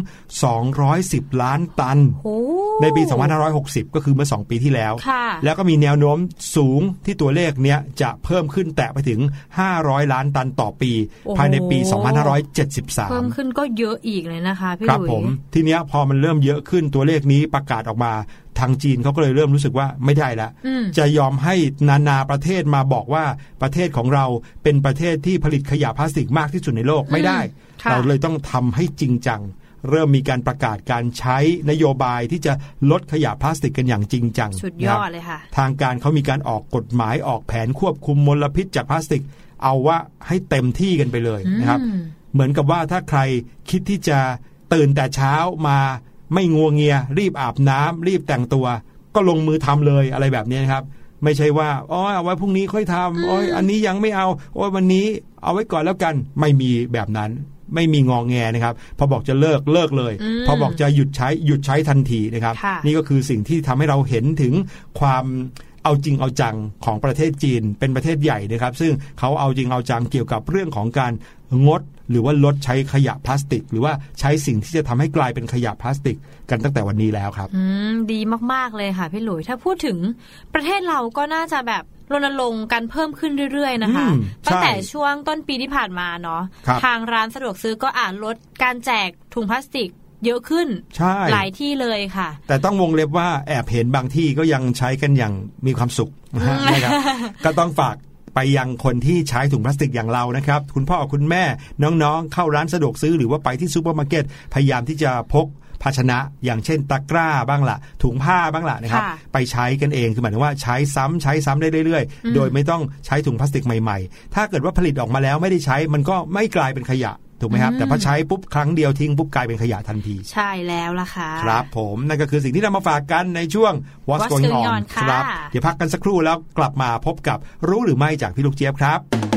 210 ล้านตันโอ้ในปี 2560 ก็คือเมื่อ 2 ปีที่แล้วค่ะแล้วก็มีแนวโน้มสูงที่ตัวเลขเนี้ยจะเพิ่มขึ้นแตะไปถึง 500 ล้านตันต่อปีโอ้โหภายในปีเพิ่ม2573ขึ้นก็เยอะอีกเลยนะคะพี่ครับหลุยผมทีเนี้ยพอมันเริ่มเยอะขึ้นตัวเลขนี้ประกาศออกมา ทางจีนเขาก็เลยเริ่มรู้สึกว่าไม่ได้ละอืมจะยอมให้นานาประเทศมาบอกว่าประเทศของเราเป็นประเทศที่ผลิตขยะพลาสติกมากที่สุดในโลกไม่ได้ค่ะเราเลยต้องทำให้จริงจัง เริ่มมีการประกาศการใช้นโยบายที่จะลดขยะพลาสติกกันอย่างจริงจังสุดยนะคอรับดเลยค่ะ ทางการเขามีการออกกฎหมายออกแผนควบคุมมลพิษจากพลาสติก เอาว่าให้เต็มที่กันไปเลยนะครับอืมเหมือนกับว่าถ้าใครคิดที่จะตื่นแต่เช้ามา ไม่งัวเงีย รีบอาบน้ำรีบแต่งตัว ก็ลงมือทำเลยอะไรแบบนี้นะครับ ไม่ใช่ว่าอ๋อเอาไว้พรุ่งนี้ค่อยทำโอ้ยอันนี้ยังไม่เอาโอ้ยวันนี้เอาไว้ก่อนแล้วกันไม่มีแบบนั้นไม่มีงองแงนะครับ พอบอกจะเลิกเลิกเลยอืมพอบอกจะหยุดใช้หยุดใช้ทันทีนะครับค่ะนี่ก็คือสิ่งที่ทำให้เราเห็นถึงความเอาจริงเอาจังของประเทศจีนเป็นประเทศใหญ่นะครับ ซึ่งเขาเอาจริงเอาจังเกี่ยวกับเรื่องของการงด หรือว่าลดใช้ขยะพลาสติก หรือว่าใช้สิ่งที่จะทำให้กลายเป็นขยะพลาสติก กันตั้งแต่วันนี้แล้วครับ อืมดีมากๆเลยค่ะพี่หลุยถ้าพูดถึงประเทศเราก็น่าจะแบบรณรงค์กันเพิ่มขึ้นเรื่อยๆนะคะอืมตั้งแต่ใช่ช่วงต้นปีที่ผ่านมาเนาะครับทางร้านสะดวกซื้อก็อ่านลดการแจกถุงพลาสติกเยอะขึ้นใช่หลายที่เลยค่ะ แต่ต้องวงเล็บว่าแอบเห็นบางที่ก็ยังใช้กันอย่างมีความสุขนะฮะนะครับก็ต้องฝาก ไปยังคนที่ใช้ถุงพลาสติกอย่างเรานะครับ คุณพ่อคุณแม่น้องๆ เข้าร้านสะดวกซื้อหรือว่าไปที่ซูเปอร์มาร์เก็ตพยายามที่จะพกภาชนะอย่างเช่นตะกร้าบ้างละถุงผ้าบ้างละนะครับค่ะไปใช้กันเองคือหมายถึงว่าใช้ซ้ำใช้ซ้ำได้เรื่อยอืมๆโดยไม่ต้องใช้ถุงพลาสติกใหม่ๆ ถ้าเกิดว่าผลิตออกมาแล้วไม่ได้ใช้มันก็ไม่กลายเป็นขยะ ถูกไหมครับ แต่พอใช้ปุ๊บครั้งเดียวทิ้งปุ๊บกลายเป็นขยะทันที ใช่แล้วล่ะค่ะ ครับผมนั่นก็คือสิ่งที่นำมาฝากกันในช่วง What's What's Going Going On On ค่ะครับ เดี๋ยวพักกันสักครู่แล้วกลับมาพบกับรู้หรือไม่จากพี่ลูกเจี๊ยบครับ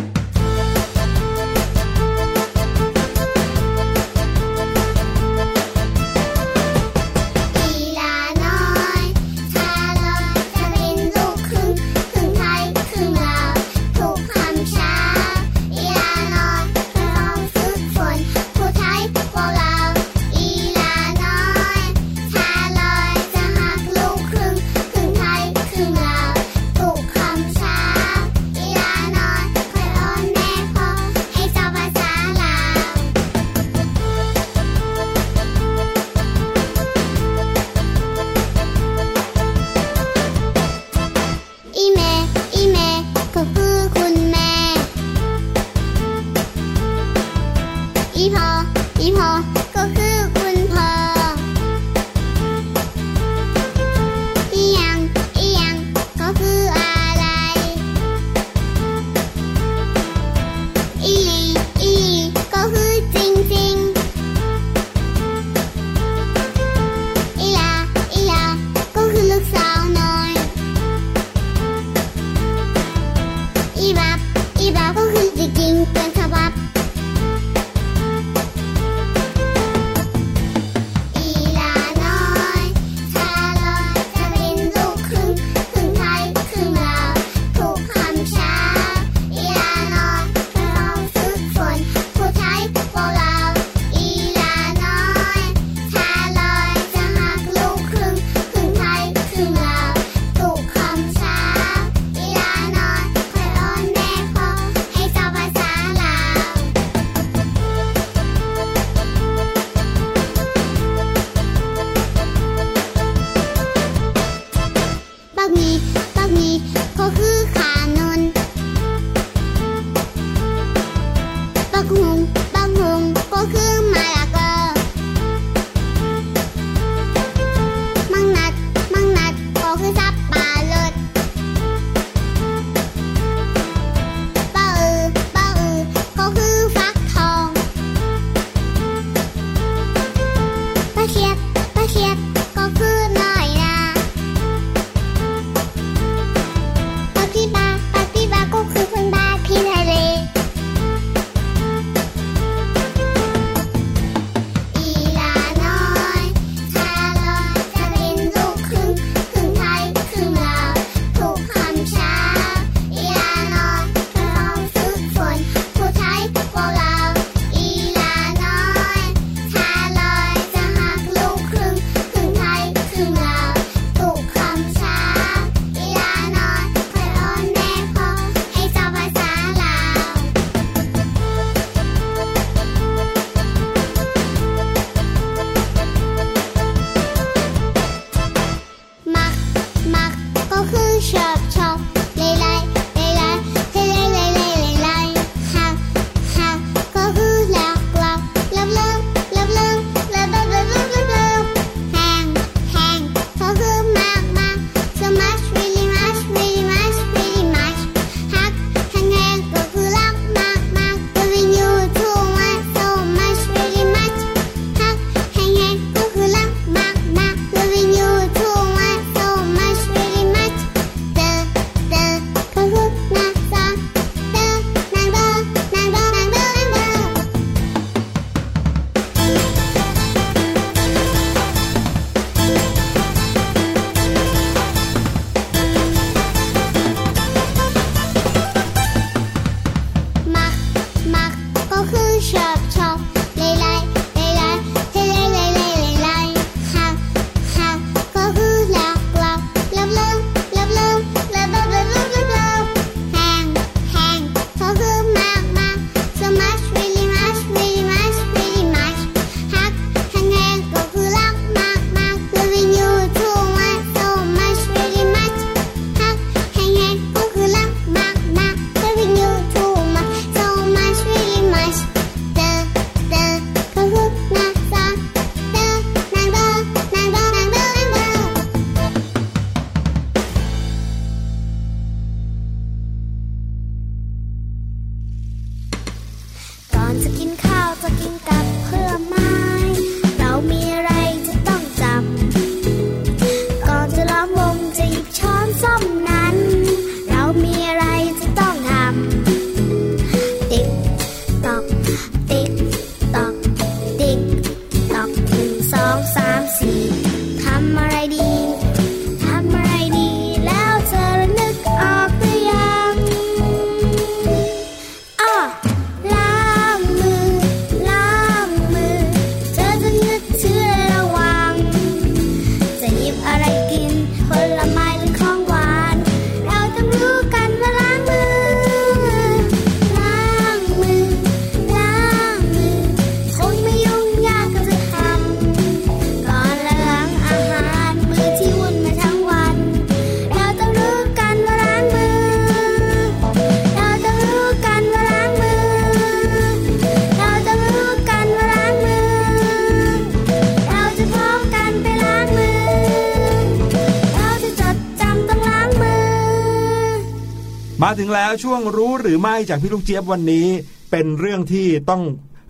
ถึงแล้วช่วงรู้หรือไม่จากพี่ลูกเจี๊ยบวันนี้ เป็นเรื่องที่ต้อง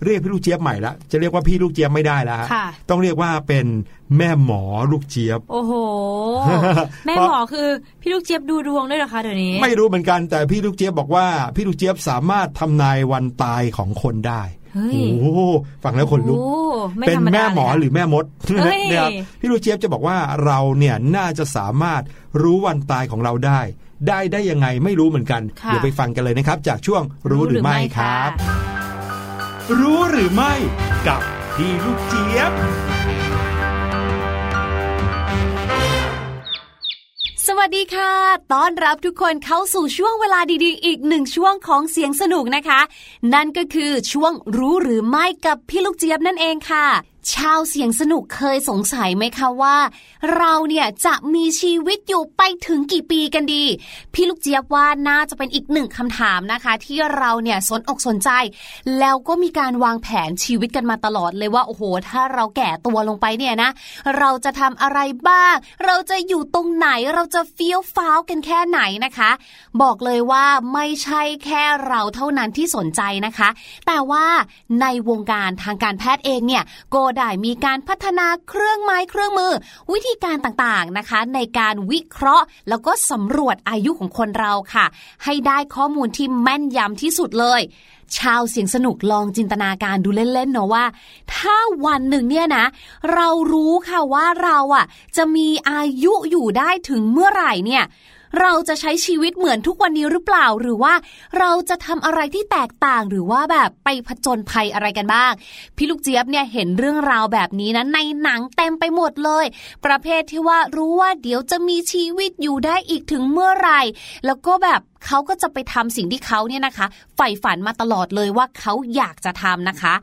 เรียกพี่ลูกเจี๊ยบใหม่ละจะเรียกว่าพี่ลูกเจี๊ยบไม่ได้แล้วฮะค่ะต้องเรียกว่าเป็นแม่หมอลูกเจี๊ยบ โอ้โห แม่หมอคือพี่ลูกเจี๊ยบดูดวงด้วยเหรอคะเดี๋ยวนี้ ไม่รู้เหมือนกันแต่พี่ลูกเจี๊ยบบอกว่าพี่ลูกเจี๊ยบสามารถทำนายวันตายของคนได้เฮ้ยโอ้โหฟังแล้วขนลุกโอ้ไม่เป็นธรรดาแม่หมอเลยนะหรือแม่มดเฮ้ยนะครับพี่ลูกเจี๊ยบจะบอกว่าเราเนี่ยน่าจะสามารถรู้วันตายของเราได้ ได้ได้ยังไงไม่รู้เหมือนกันค่ะเดี๋ยวไปฟังกันเลยนะครับ จากช่วงรู้หรือไม่ครับะรู้หรือไม่กับพี่ลูกเจี๊ยบสวัสดีค่ะ ต้อนรับทุกคนเข้าสู่ช่วงเวลาดีๆ อีกหนึ่งช่วงของเสียงสนุกนะคะ นั่นก็คือช่วงรู้หรือไม่กับพี่ลูกเจี๊ยบนั่นเองค่ะ ชาวเสียงสนุกเคยสงสัยไหมคะว่า เราเนี่ยจะมีชีวิตอยู่ไปถึงกี่ปีกันดี พี่ลูกเจี๊ยบว่าน่าจะเป็นอีกหนึ่งคำถามนะคะ ที่เราเนี่ยสนอกสนใจ แล้วก็มีการวางแผนชีวิตกันมาตลอดเลยว่าโอ้โห ถ้าเราแก่ตัวลงไปเนี่ยนะ เราจะทำอะไรบ้าง เราจะอยู่ตรงไหนเราจะเฟี้ยวฟ้าวกันแค่ไหนนะคะ บอกเลยว่าไม่ใช่แค่เราเท่านั้นที่สนใจนะคะ แต่ว่าในวงการทางการแพทย์เองเนี่ยก็ได้มีการพัฒนาเครื่องไม้เครื่องมือ วิธีการต่างๆนะคะ ในการวิเคราะห์ แล้วก็สำรวจอายุของคนเราค่ะ ให้ได้ข้อมูลที่แม่นยำที่สุดเลย ชาวเสียงสนุกลองจินตนาการดูเล่นๆเนาะว่า ถ้าวันหนึ่งเนี่ยนะ เรารู้ค่ะว่าเราอะจะมีอายุอยู่ได้ถึงเมื่อไหร่เนี่ย เราจะใช้ชีวิตเหมือนทุกวันนี้หรือเปล่า หรือว่าเราจะทำอะไรที่แตกต่างหรือว่าแบบไปผจญภัยอะไรกันบ้าง พี่ลูกเจี๊ยบเนี่ยเห็นเรื่องราวแบบนี้นะในหนังเต็มไปหมดเลย ประเภทที่ว่ารู้ว่าเดี๋ยวจะมีชีวิตอยู่ได้อีกถึงเมื่อไหร่ แล้วก็แบบ เขาก็จะไปทำสิ่งที่เขาเนี่ยนะคะใฝ่ฝันมาตลอดเลยว่าเขาอยากจะทำนะคะ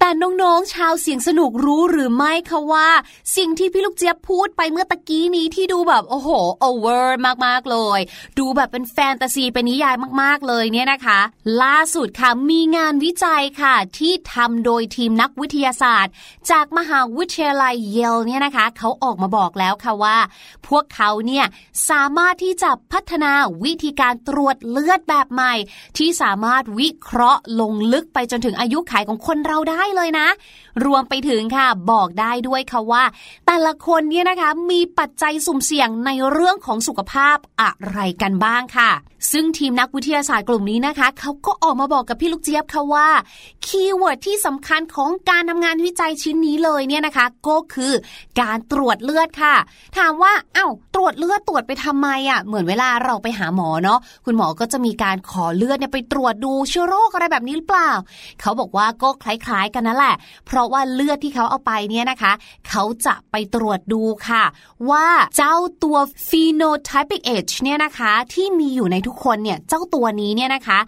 แต่น้องๆชาวเสียงสนุกรู้หรือไม่คะว่า สิ่งที่พี่ลูกเจี๊ยบพูดไปเมื่อตะกี้นี้ที่ดูแบบโอ้โหโอเวอร์มากๆเลย ดูแบบเป็นแฟนตาซีเป็นนิยายมากๆเลยเนี่ยนะคะ ล่าสุดค่ะมีงานวิจัยค่ะ ที่ทำโดยทีมนักวิทยาศาสตร์ จากมหาวิทยาลัยเยลเนี่ยนะคะเขาออกมาบอกแล้วค่ะว่า พวกเขาเนี่ยสามารถที่จะพัฒนาวิธีการตรวจวจเลือดแบบใหม่ ที่สามารถวิเคราะห์ลงลึกไปจนถึงอายุขัยของคนเราได้เลยนะ รวมไปถึงค่ะบอกได้ด้วยค่ะว่า แต่ละคนเนี่ยนะคะมีปัจจัยสุ่มเสี่ยงในเรื่องของสุขภาพอะไรกันบ้างค่ะ ซึ่งทีมนักวิทยาศาสตร์กลุ่มนี้นะคะเขาก็ออกมาบอกกับพี่ลูกเจี๊ยบค่ะว่า keyword ที่สำคัญของการทำงานวิจัยชิ้นนี้เลยเนี่ยนะคะก็คือการตรวจเลือดค่ะ ถามว่าเอ้าตรวจเลือดตรวจไปทำไมอะเหมือนเวลาเราไปหาหมอเนาะคุณหมอก็จะมีการขอเลือดเนี่ยไปตรวจดูเชื้อโรคอะไรแบบนี้หรือเปล่า เขาบอกว่าก็คล้ายๆกันนั่นแหละ เพราะว่าเลือดที่เขาเอาไปเนี่ยนะคะ เขาจะไปตรวจดูค่ะ ว่าเจ้าตัว phenotypic age เนี่ยนะคะ ที่มีอยู่ในทุกคนเนี่ยเจ้าตัวนี้เนี่ยนะคะ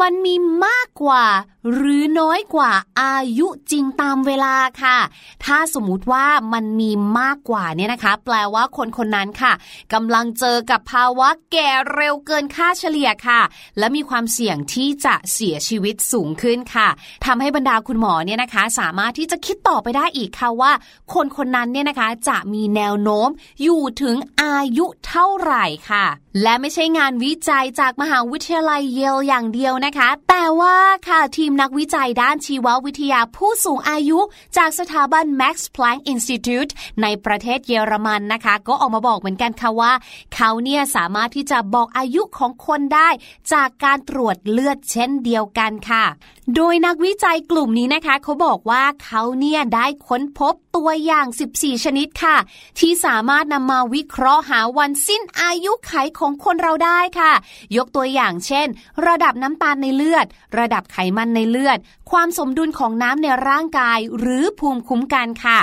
มันมีมากกว่า หรือน้อยกว่าอายุจริงตามเวลาค่ะ ถ้าสมมติว่ามันมีมากกว่าเนี่ยนะคะ แปลว่าคนคนนั้นค่ะกำลังเจอกับภาวะแก่เร็วเกินค่าเฉลี่ยค่ะ และมีความเสี่ยงที่จะเสียชีวิตสูงขึ้นค่ะทำให้บรรดาคุณหมอเนี่ยนะคะ สามารถที่จะคิดต่อไปได้อีกค่ะว่า คนคนนั้นเนี่ยนะคะจะมีแนวโน้มอยู่ถึงอายุเท่าไหร่ค่ะ และไม่ใช่งานวิจัยจากมหาวิทยาลัยเยลอย่างเดียวนะคะ แต่ว่าค่ะทีมนักวิจัยด้านชีววิทยาผู้สูงอายุ จากสถาบัน Max Planck Institute ในประเทศเยอรมันนะคะ ก็ออกมาบอกเหมือนกันค่ะว่า เขาเนี่ยสามารถที่จะบอกอายุของคนได้จากการตรวจเลือดเช่นเดียวกันค่ะ โดยนักวิจัยกลุ่มนี้นะคะ เขาบอกว่าเขาเนี่ยได้ค้นพบ ตัวอย่าง 14 ชนิดค่ะ ที่สามารถนำมาวิเคราะห์หาวันสิ้นอายุไขของคนเราได้ค่ะ ยกตัวอย่างเช่น ระดับน้ำตาลในเลือด ระดับไขมันในเลือด ความสมดุลของน้ำในร่างกาย หรือภูมิคุ้มกันค่ะ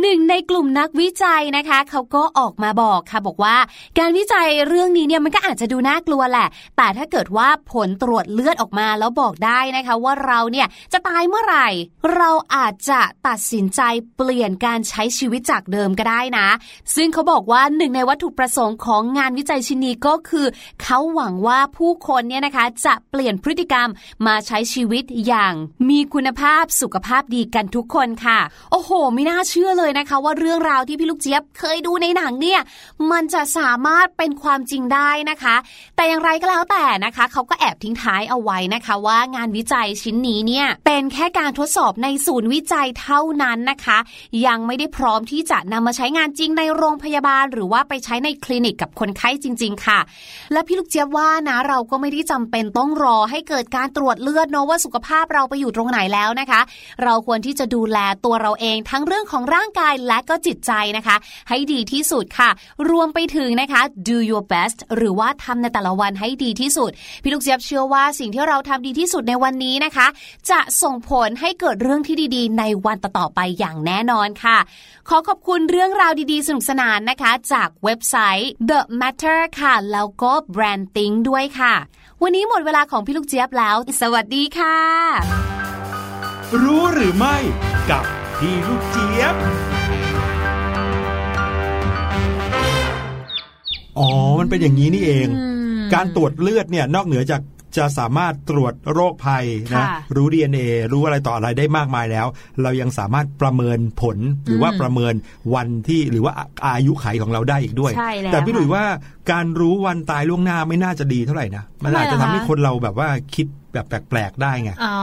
หนึ่งในกลุ่มนักวิจัยนะคะ เขาก็ออกมาบอกค่ะบอกว่า การวิจัยเรื่องนี้เนี่ยมันก็อาจจะดูน่ากลัวแหละ แต่ถ้าเกิดว่าผลตรวจเลือดออกมาแล้วบอกได้นะคะ ว่าเราเนี่ยจะตายเมื่อไหร่ เราอาจจะตัดสินใจเปลี่ยนการใช้ชีวิตจากเดิมก็ได้นะ ซึ่งเขาบอกว่าหนึ่งในวัตถุประสงค์ของงานวิจัยชิ้นนี้ก็คือ เขาหวังว่าผู้คนเนี่ยนะคะจะเปลี่ยนพฤติกรรมมาใช้ชีวิตอย่างมีคุณภาพสุขภาพดีกันทุกคนค่ะ โอ้โห ไม่น่าเชื่อเลยเลยนะคะว่าเรื่องราวที่พี่ลูกเจี๊ยบเคยดูในหนังเนี่ยมันจะสามารถเป็นความจริงได้นะคะ แต่อย่างไรก็แล้วแต่นะคะเขาก็แอบทิ้งท้ายเอาไว้นะคะว่างานวิจัยชิ้นนี้เนี่ยเป็นแค่การทดสอบในศูนย์วิจัยเท่านั้นนะคะ ยังไม่ได้พร้อมที่จะนำมาใช้งานจริงในโรงพยาบาล หรือว่าไปใช้ในคลินิกกับคนไข้จริง ๆ ค่ะ และพี่ลูกเจี๊ยบว่านะเราก็ไม่ได้จำเป็นต้องรอให้เกิดการตรวจเลือดเนาะว่าสุขภาพเราไปอยู่ตรงไหนแล้วนะคะ เราควรที่จะดูแลตัวเราเองทั้งเรื่องของร่างกายและก็จิตใจนะคะ ให้ดีที่สุดค่ะ รวมไปถึงนะคะ do your best หรือว่าทำในแต่ละวันให้ดีที่สุด พี่ลูกเจี๊ยบเชื่อว่าสิ่งที่เราทำดีที่สุดในวันนี้นะคะ จะส่งผลให้เกิดเรื่องที่ดีๆ ในวันต่อๆไปอย่างแน่นอนค่ะ ขอขอบคุณเรื่องราวดีๆ สนุกสนานนะคะ จากเว็บไซต์ The Matter ค่ะ แล้วก็ Brand Think ด้วยค่ะ วันนี้หมดเวลาของพี่ลูกเจี๊ยบแล้ว สวัสดีค่ะ รู้หรือไม่กับ พี่ลูกเจี๊ยบ อ๋อ มันเป็นอย่างนี้นี่เอง การตรวจเลือดเนี่ยนอกเหนือจากจะสามารถตรวจโรคภัยนะค่ะรู้ DNA รู้อะไรต่ออะไรได้มากมายแล้ว เรายังสามารถประเมินผลหรือว่าประเมินวันที่หรือว่าอายุไขของเราได้อีกด้วยใช่แล้วแต่พี่หลุยค่ะว่าการรู้วันตายล่วงหน้าไม่น่าจะดีเท่าไหร่นะมันอาจจะทำทำไมให้ล่ะคะคนเราแบบว่าคิดแบบแปลกๆได้ไงอ๋อ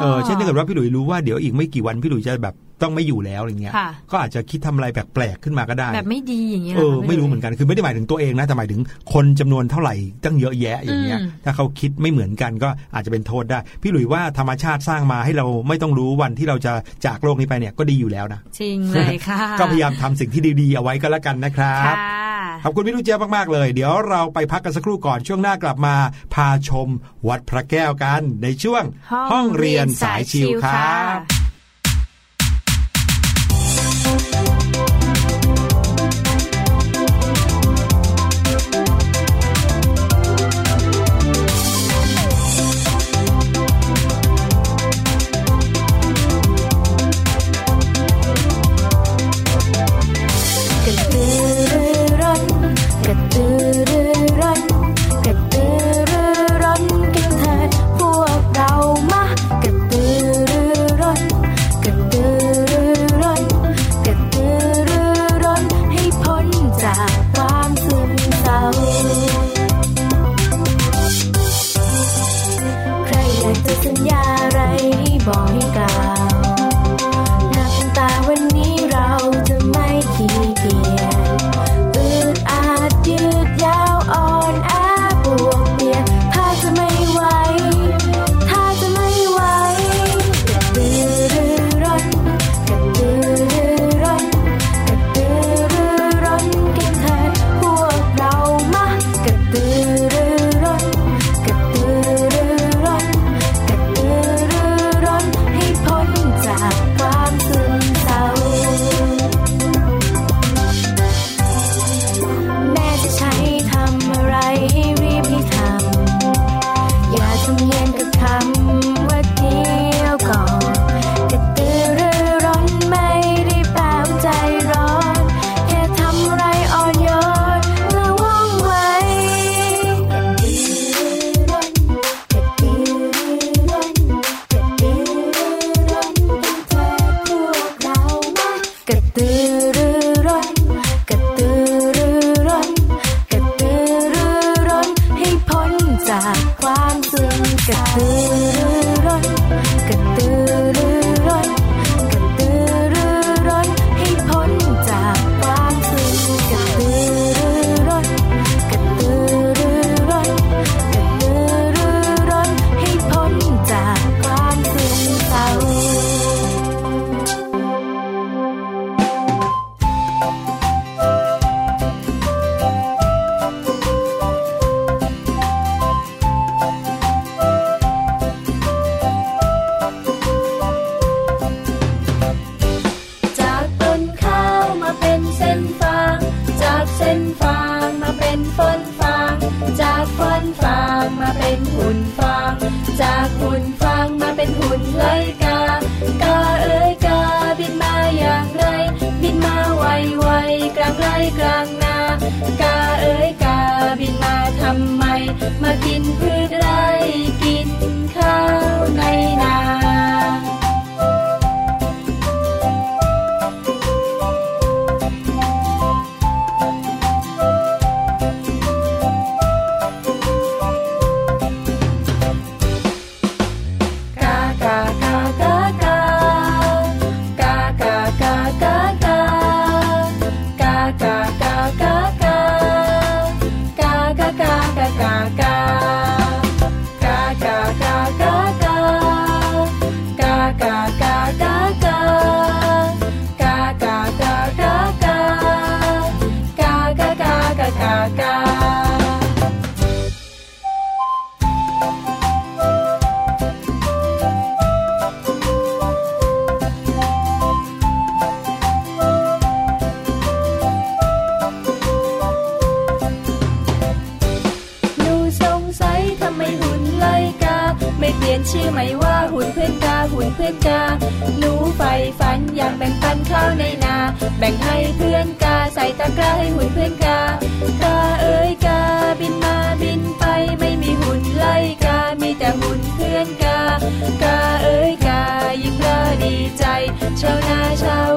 เออเช่นถ้าเกิดว่าพี่หลุยรู้ว่าเดี๋ยวอีกไม่กี่วันพี่หลุยจะแบบ ต้องไม่อยู่แล้วอะไรเงี้ยค่ะก็อาจจะคิดทำอะไรแปลกๆขึ้นมาก็ได้ แบบไม่ดีอย่างเงี้ยเออหคะไม่รู้เหมือนกันคือไม่ได้หมายถึงตัวเองนะแต่หมายถึงคนจำนวนเท่าไหร่ตั้งเยอะแยะอย่างเงี้ยอืมถ้าเขาคิดไม่เหมือนกันก็อาจจะเป็นโทษได้ พี่หลุยว่าธรรมชาติสร้างมาให้เราไม่ต้องรู้วันที่เราจะจากโลกนี้ไปเนี่ยก็ดีอยู่แล้วนะจริงเลยค่ะก็พยายามทำสิ่งที่ดีๆเอาไว้ก็แล้วกันนะครับค่ะขอบคุณพี่ลูกเจี๊ยบมากๆเลย เดี๋ยวเราไปพักกันสักครู่ก่อนช่วงหน้ากลับมา พาชม วัดพระแก้วกันในช่วงห้องเรียนสายชิวครับ ก กลางไร่กลางนากาเอ๋ยกาบินมาทำไม มากินพืชไร่าวในนา แบ่งให้เพื่อนกาใส่ตะกร้าให้หุ่นเพื่อนกากาเอ้ยกาบินมาบินไปไม่มีหุ่นไลกา มีแต่หุ่นเพื่อนกากาเอ้ยกายิ่งราดีใจชาวนาชาว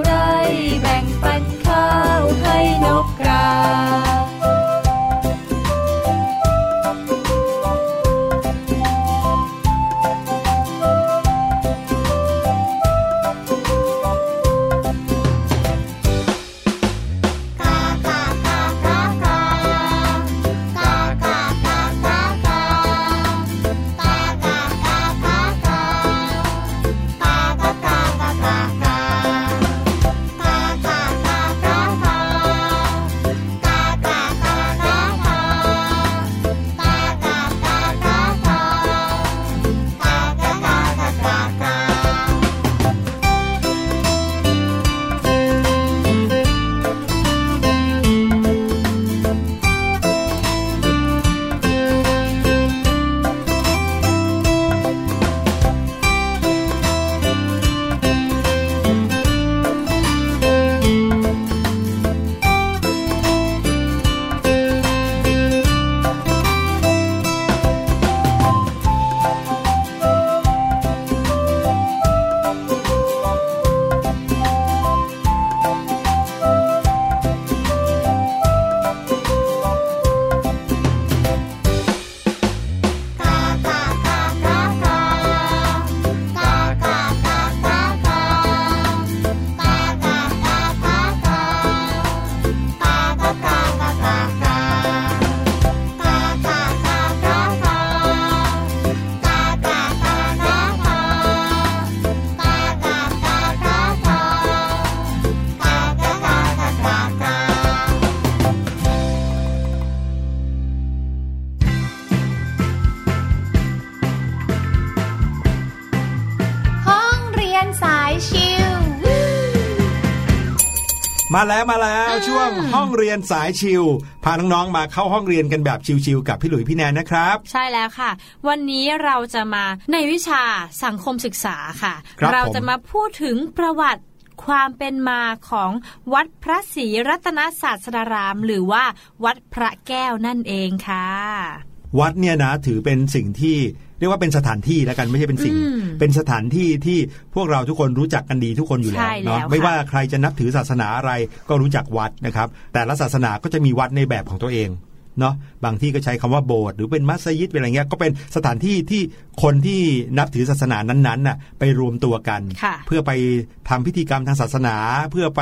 มาแล้วมาแล้วช่วงห้องเรียนสายชิวพาน้องๆมาเข้าห้องเรียนกันแบบชิวๆกับพี่หลุยพี่แนนนะครับ ใช่แล้วค่ะ วันนี้เราจะมาในวิชาสังคมศึกษาค่ะครับเราผมจะมาพูดถึงประวัติความเป็นมาของวัดพระศรีรัตนศาสดาราม หรือว่าวัดพระแก้วนั่นเองค่ะ วัดเนี่ยนะถือเป็นสิ่งที่ เรียกว่าเป็นสถานที่แล้วกันไม่ใช่เป็นสิ่งอืมเป็นสถานที่ที่พวกเราทุกคนรู้จักกันดีทุกคนอยู่แล้ใช่วแล้วเนาะค่ะไม่ว่าใครจะนับถือศาสนาอะไรก็รู้จักวัดนะครับ แต่ละศาสนาก็จะมีวัดในแบบของตัวเองเนาะบางที่ก็ใช้คำว่าโบสถ์หรือเป็นมัสยิดเป็นอะไรเงี้ยก็เป็นสถานที่ที่คนที่นับถือศาสนานั้นๆน่ะไปรวมตัวกันค่ะเพื่อไปทำพิธีกรรมทางศาสนา เพื่อไป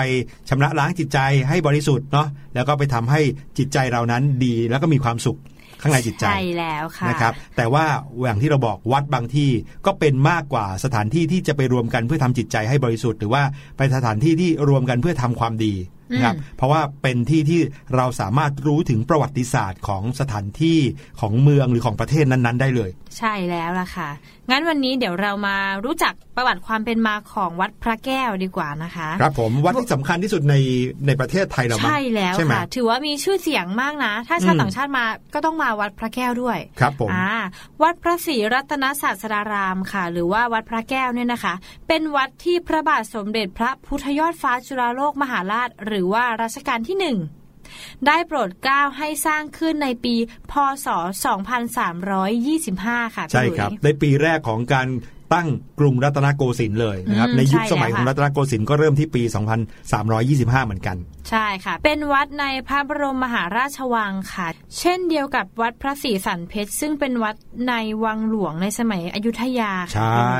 ชำระล้างจิตใจให้บริสุทธิ์เนาะแล้วก็ไปทำให้จิตใจเรานั้นดีแล้วก็มีความสุข ข้างในจิตใจใช่แล้วค่ะนะครับ แต่ว่าอย่างที่เราบอกวัดบางที่ก็เป็นมากกว่าสถานที่ที่จะไปรวมกันเพื่อทำจิตใจให้บริสุทธิ์ หรือว่าไปสถานที่ที่รวมกันเพื่อทำความดีนะครับอืมเพราะว่าเป็นที่ที่เราสามารถรู้ถึงประวัติศาสตร์ของสถานที่ของเมืองหรือของประเทศนั้น ๆ ได้เลย ใช่แล้วล่ะค่ะ งั้นวันนี้เดี๋ยวเรามารู้จักประวัติความเป็นมาของวัดพระแก้วดีกว่านะคะ ครับผมวัดที่สำคัญที่สุดในในประเทศไทยเรามั้งใช่แล้วใช่ไหมค่ะถือว่ามีชื่อเสียงมากนะ ถ้าชาวอืมต่างชาติมาก็ต้องมาวัดพระแก้วด้วย ครับผมอ่าวัดพระศรีรัตนศาสดารามค่ะ หรือว่าวัดพระแก้วเนี่ยนะคะ เป็นวัดที่พระบาทสมเด็จพระพุทธยอดฟ้าจุฬาโลกมหาราช หรือรือว่ารัชกาลที่หนึ่ง ได้โปรดเกล้าให้สร้างขึ้นในปีพศ 2325 ค่ะพี่ใช่หลุยครับ ในปีแรกของการตั้งกรุงรัตนโกสินทร์เลยนะครับอืมในยุคใช่สมัยแล้วของค่ะรัตนโกสินทร์ก็เริ่มที่ปี 2325 เหมือนกัน ใช่ค่ะ เป็นวัดในพระบรมมหาราชวังค่ะ เช่นเดียวกับวัดพระศรีสันเพชร ซึ่งเป็นวัดในวังหลวงในสมัยอยุธยาค่ะใช่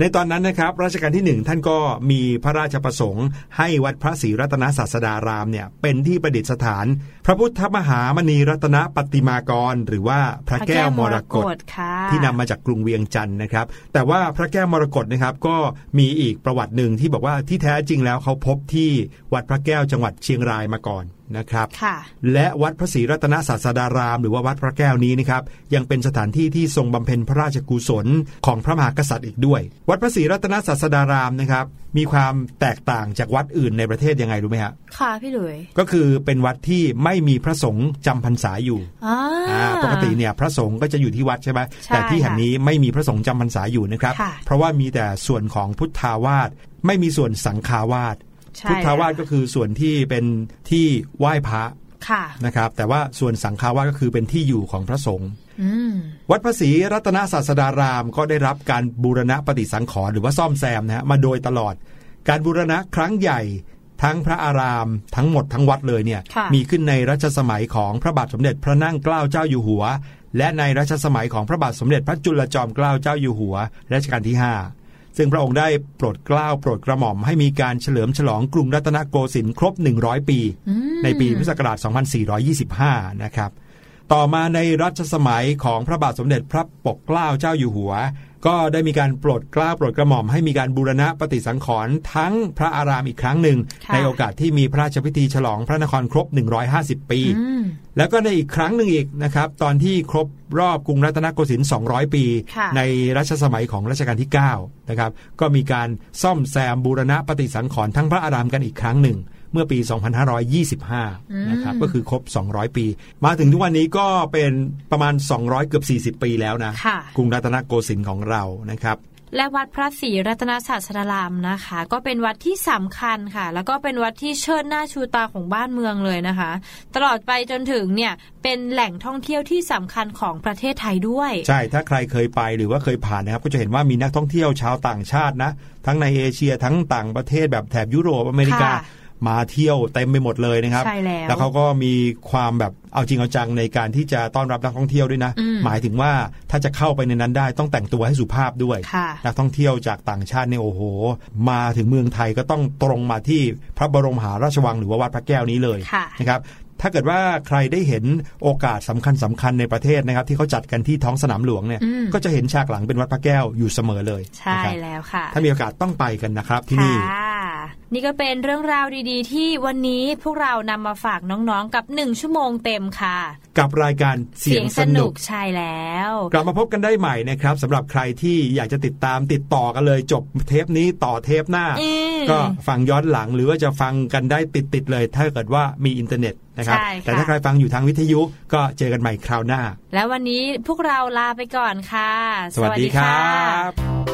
ในตอนนั้นนะครับรัชกาลที่หนึ่งท่านก็มีพระราชประสงค์ ให้วัดพระศรีรัตนศาสดารามเนี่ยเป็นที่ประดิษฐาน พระพุทธมหามณีรัตนปฏิมากร หรือว่าพระแก้วมรกตค่ะที่นำมาจากกรุงเวียงจันทร์นะครับ แต่ว่าพระแก้วมรกตนะครับก็มีอีกประวัติหนึ่งที่บอกว่าที่แท้จริงแล้วเขาพบที่วัดพระแก้วจังหวัดเชียงรายมาก่อนนะครับค่ะและวัดพระศรีรัตนศาสดาราม หรือว่าวัดพระแก้วนี้นะครับ ยังเป็นสถานที่ที่ทรงบำเพ็ญพระราชกุศลของพระมหากษัตริย์อีกด้วย วัดพระศรีรัตนศาสดารามนะครับ มีความแตกต่างจากวัดอื่นในประเทศยังไงรู้ไหมฮะค่ะพี่หลุยก็คือเป็นวัดที่ไม่มีพระสงฆ์จำพรรษาอยู่อ่าอ่าปกติเนี่ยพระสงฆ์ก็จะอยู่ที่วัดใช่ไหมใช่แต่ที่แห่งนี้ไม่มีพระสงฆ์จำพรรษาอยู่นะครับค่ะเพราะว่ามีแต่ส่วนของพุทธาวาสไม่มีส่วนสังฆาวาสใช่ พุทธาวาสก็คือส่วนที่เป็นที่ไหว้พระค่ะนะครับ แต่ว่าส่วนสังฆาวาสก็คือเป็นที่อยู่ของพระสงฆ์อืมวัดพระศรีรัตนศาสดารามก็ได้รับการบูรณะปฏิสังขรณ์หรือว่าซ่อมแซมนะฮะมาโดยตลอด การบูรณะครั้งใหญ่ทั้งพระอารามทั้งหมดทั้งวัดเลยเนี่ยค่ะมีขึ้นในรัชสมัยของพระบาทสมเด็จพระนั่งเกล้าเจ้าอยู่หัว และในรัชสมัยของพระบาทสมเด็จพระจุลจอมเกล้าเจ้าอยู่หัวรัชกาลที่ 5 ซึ่งพระองค์ได้โปรดเกล้าโปรดกระหม่อมให้มีการเฉลิมฉลองกรุงรัตนโกสินทร์ครบ 100 ปี ในปีพุทธศักราช 2425 นะครับ ต่อมาในรัชสมัยของพระบาทสมเด็จพระปกเกล้าเจ้าอยู่หัว ก็ได้มีการโปรดเกล้าโปรดกระหม่อมให้มีการบูรณะปฏิสังขรณ์ทั้งพระอารามอีกครั้งหนึ่งค่ะในโอกาสที่มีพระราชพิธีฉลองพระนครครบ 150 ปีอืมแล้วก็ในอีกครั้งหนึ่งอีกนะครับ ตอนที่ครบรอบกรุงรัตนโกสินทร์ 200 ปีค่ะในรัชสมัยของรัชกาลที่ 9 นะครับ ก็มีการซ่อมแซมบูรณะปฏิสังขรณ์ทั้งพระอารามกันอีกครั้งหนึ่ง เมื่อปี 2525 นะครับก็คือครบ 200 ปี มาถึงทุกวันนี้ก็เป็นประมาณ 200 เกือบ 40 ปีแล้วนะค่ะกรุงรัตนโกสินทร์ของเรานะครับและวัดพระศรีรัตนศาสดารามนะคะ ก็เป็นวัดที่สำคัญค่ะ แล้วก็เป็นวัดที่เชิดหน้าชูตาของบ้านเมืองเลยนะคะ ตลอดไปจนถึงเนี่ยเป็นแหล่งท่องเที่ยวที่สำคัญของประเทศไทยด้วย ใช่ถ้าใครเคยไปหรือว่าเคยผ่านนะครับ ก็จะเห็นว่ามีนักท่องเที่ยวชาวต่างชาตินะ ทั้งในเอเชียทั้งต่างประเทศแบบแถบยุโรปอเมริกาค่ะ มาเที่ยวเต็มไปหมดเลยนะครับใช่แล้วแล้วเขาก็มีความแบบเอาจริงเอาจังในการที่จะต้อนรับนักท่องเที่ยวด้วยนะอืมหมายถึงว่าถ้าจะเข้าไปในนั้นได้ต้องแต่งตัวให้สุภาพด้วยค่ะนักท่องเที่ยวจากต่างชาติเนี่ยโอ้โห มาถึงเมืองไทยก็ต้องตรงมาที่พระบรมมหาราชวังหรือว่าวัดพระแก้วนี้เลยค่ะนะครับถ้าเกิดว่าใครได้เห็นโอกาสสำคัญสำคัญในประเทศนะครับ ที่เขาจัดกันที่ท้องสนามหลวงเนี่ยอืมก็จะเห็นฉากหลังเป็นวัดพระแก้วอยู่เสมอเลย ใช่นะครับแล้วค่ะ ถ้ามีโอกาสต้องไปกันนะครับที่นี่ค่ะ นี่ก็เป็นเรื่องราวดีๆ ที่วันนี้พวกเรานำมาฝากน้องๆ กับหนึ่งชั่วโมงเต็มค่ะ กับรายการเสียงสนุกใช่แล้ว กลับมาพบกันได้ใหม่นะครับสำหรับใครที่อยากจะติดตามติดต่อกันเลยจบเทปนี้ต่อเทปหน้าอืมก็ฟังย้อนหลังหรือว่าจะฟังกันได้ติดๆเลย ถ้าเกิดว่ามีอินเทอร์เน็ตนะครับใช่ค่ะแต่ถ้าใครฟังอยู่ทางวิทยุก็เจอกันใหม่คราวหน้า แล้ววันนี้พวกเราลาไปก่อนค่ะ สวัสดีครับ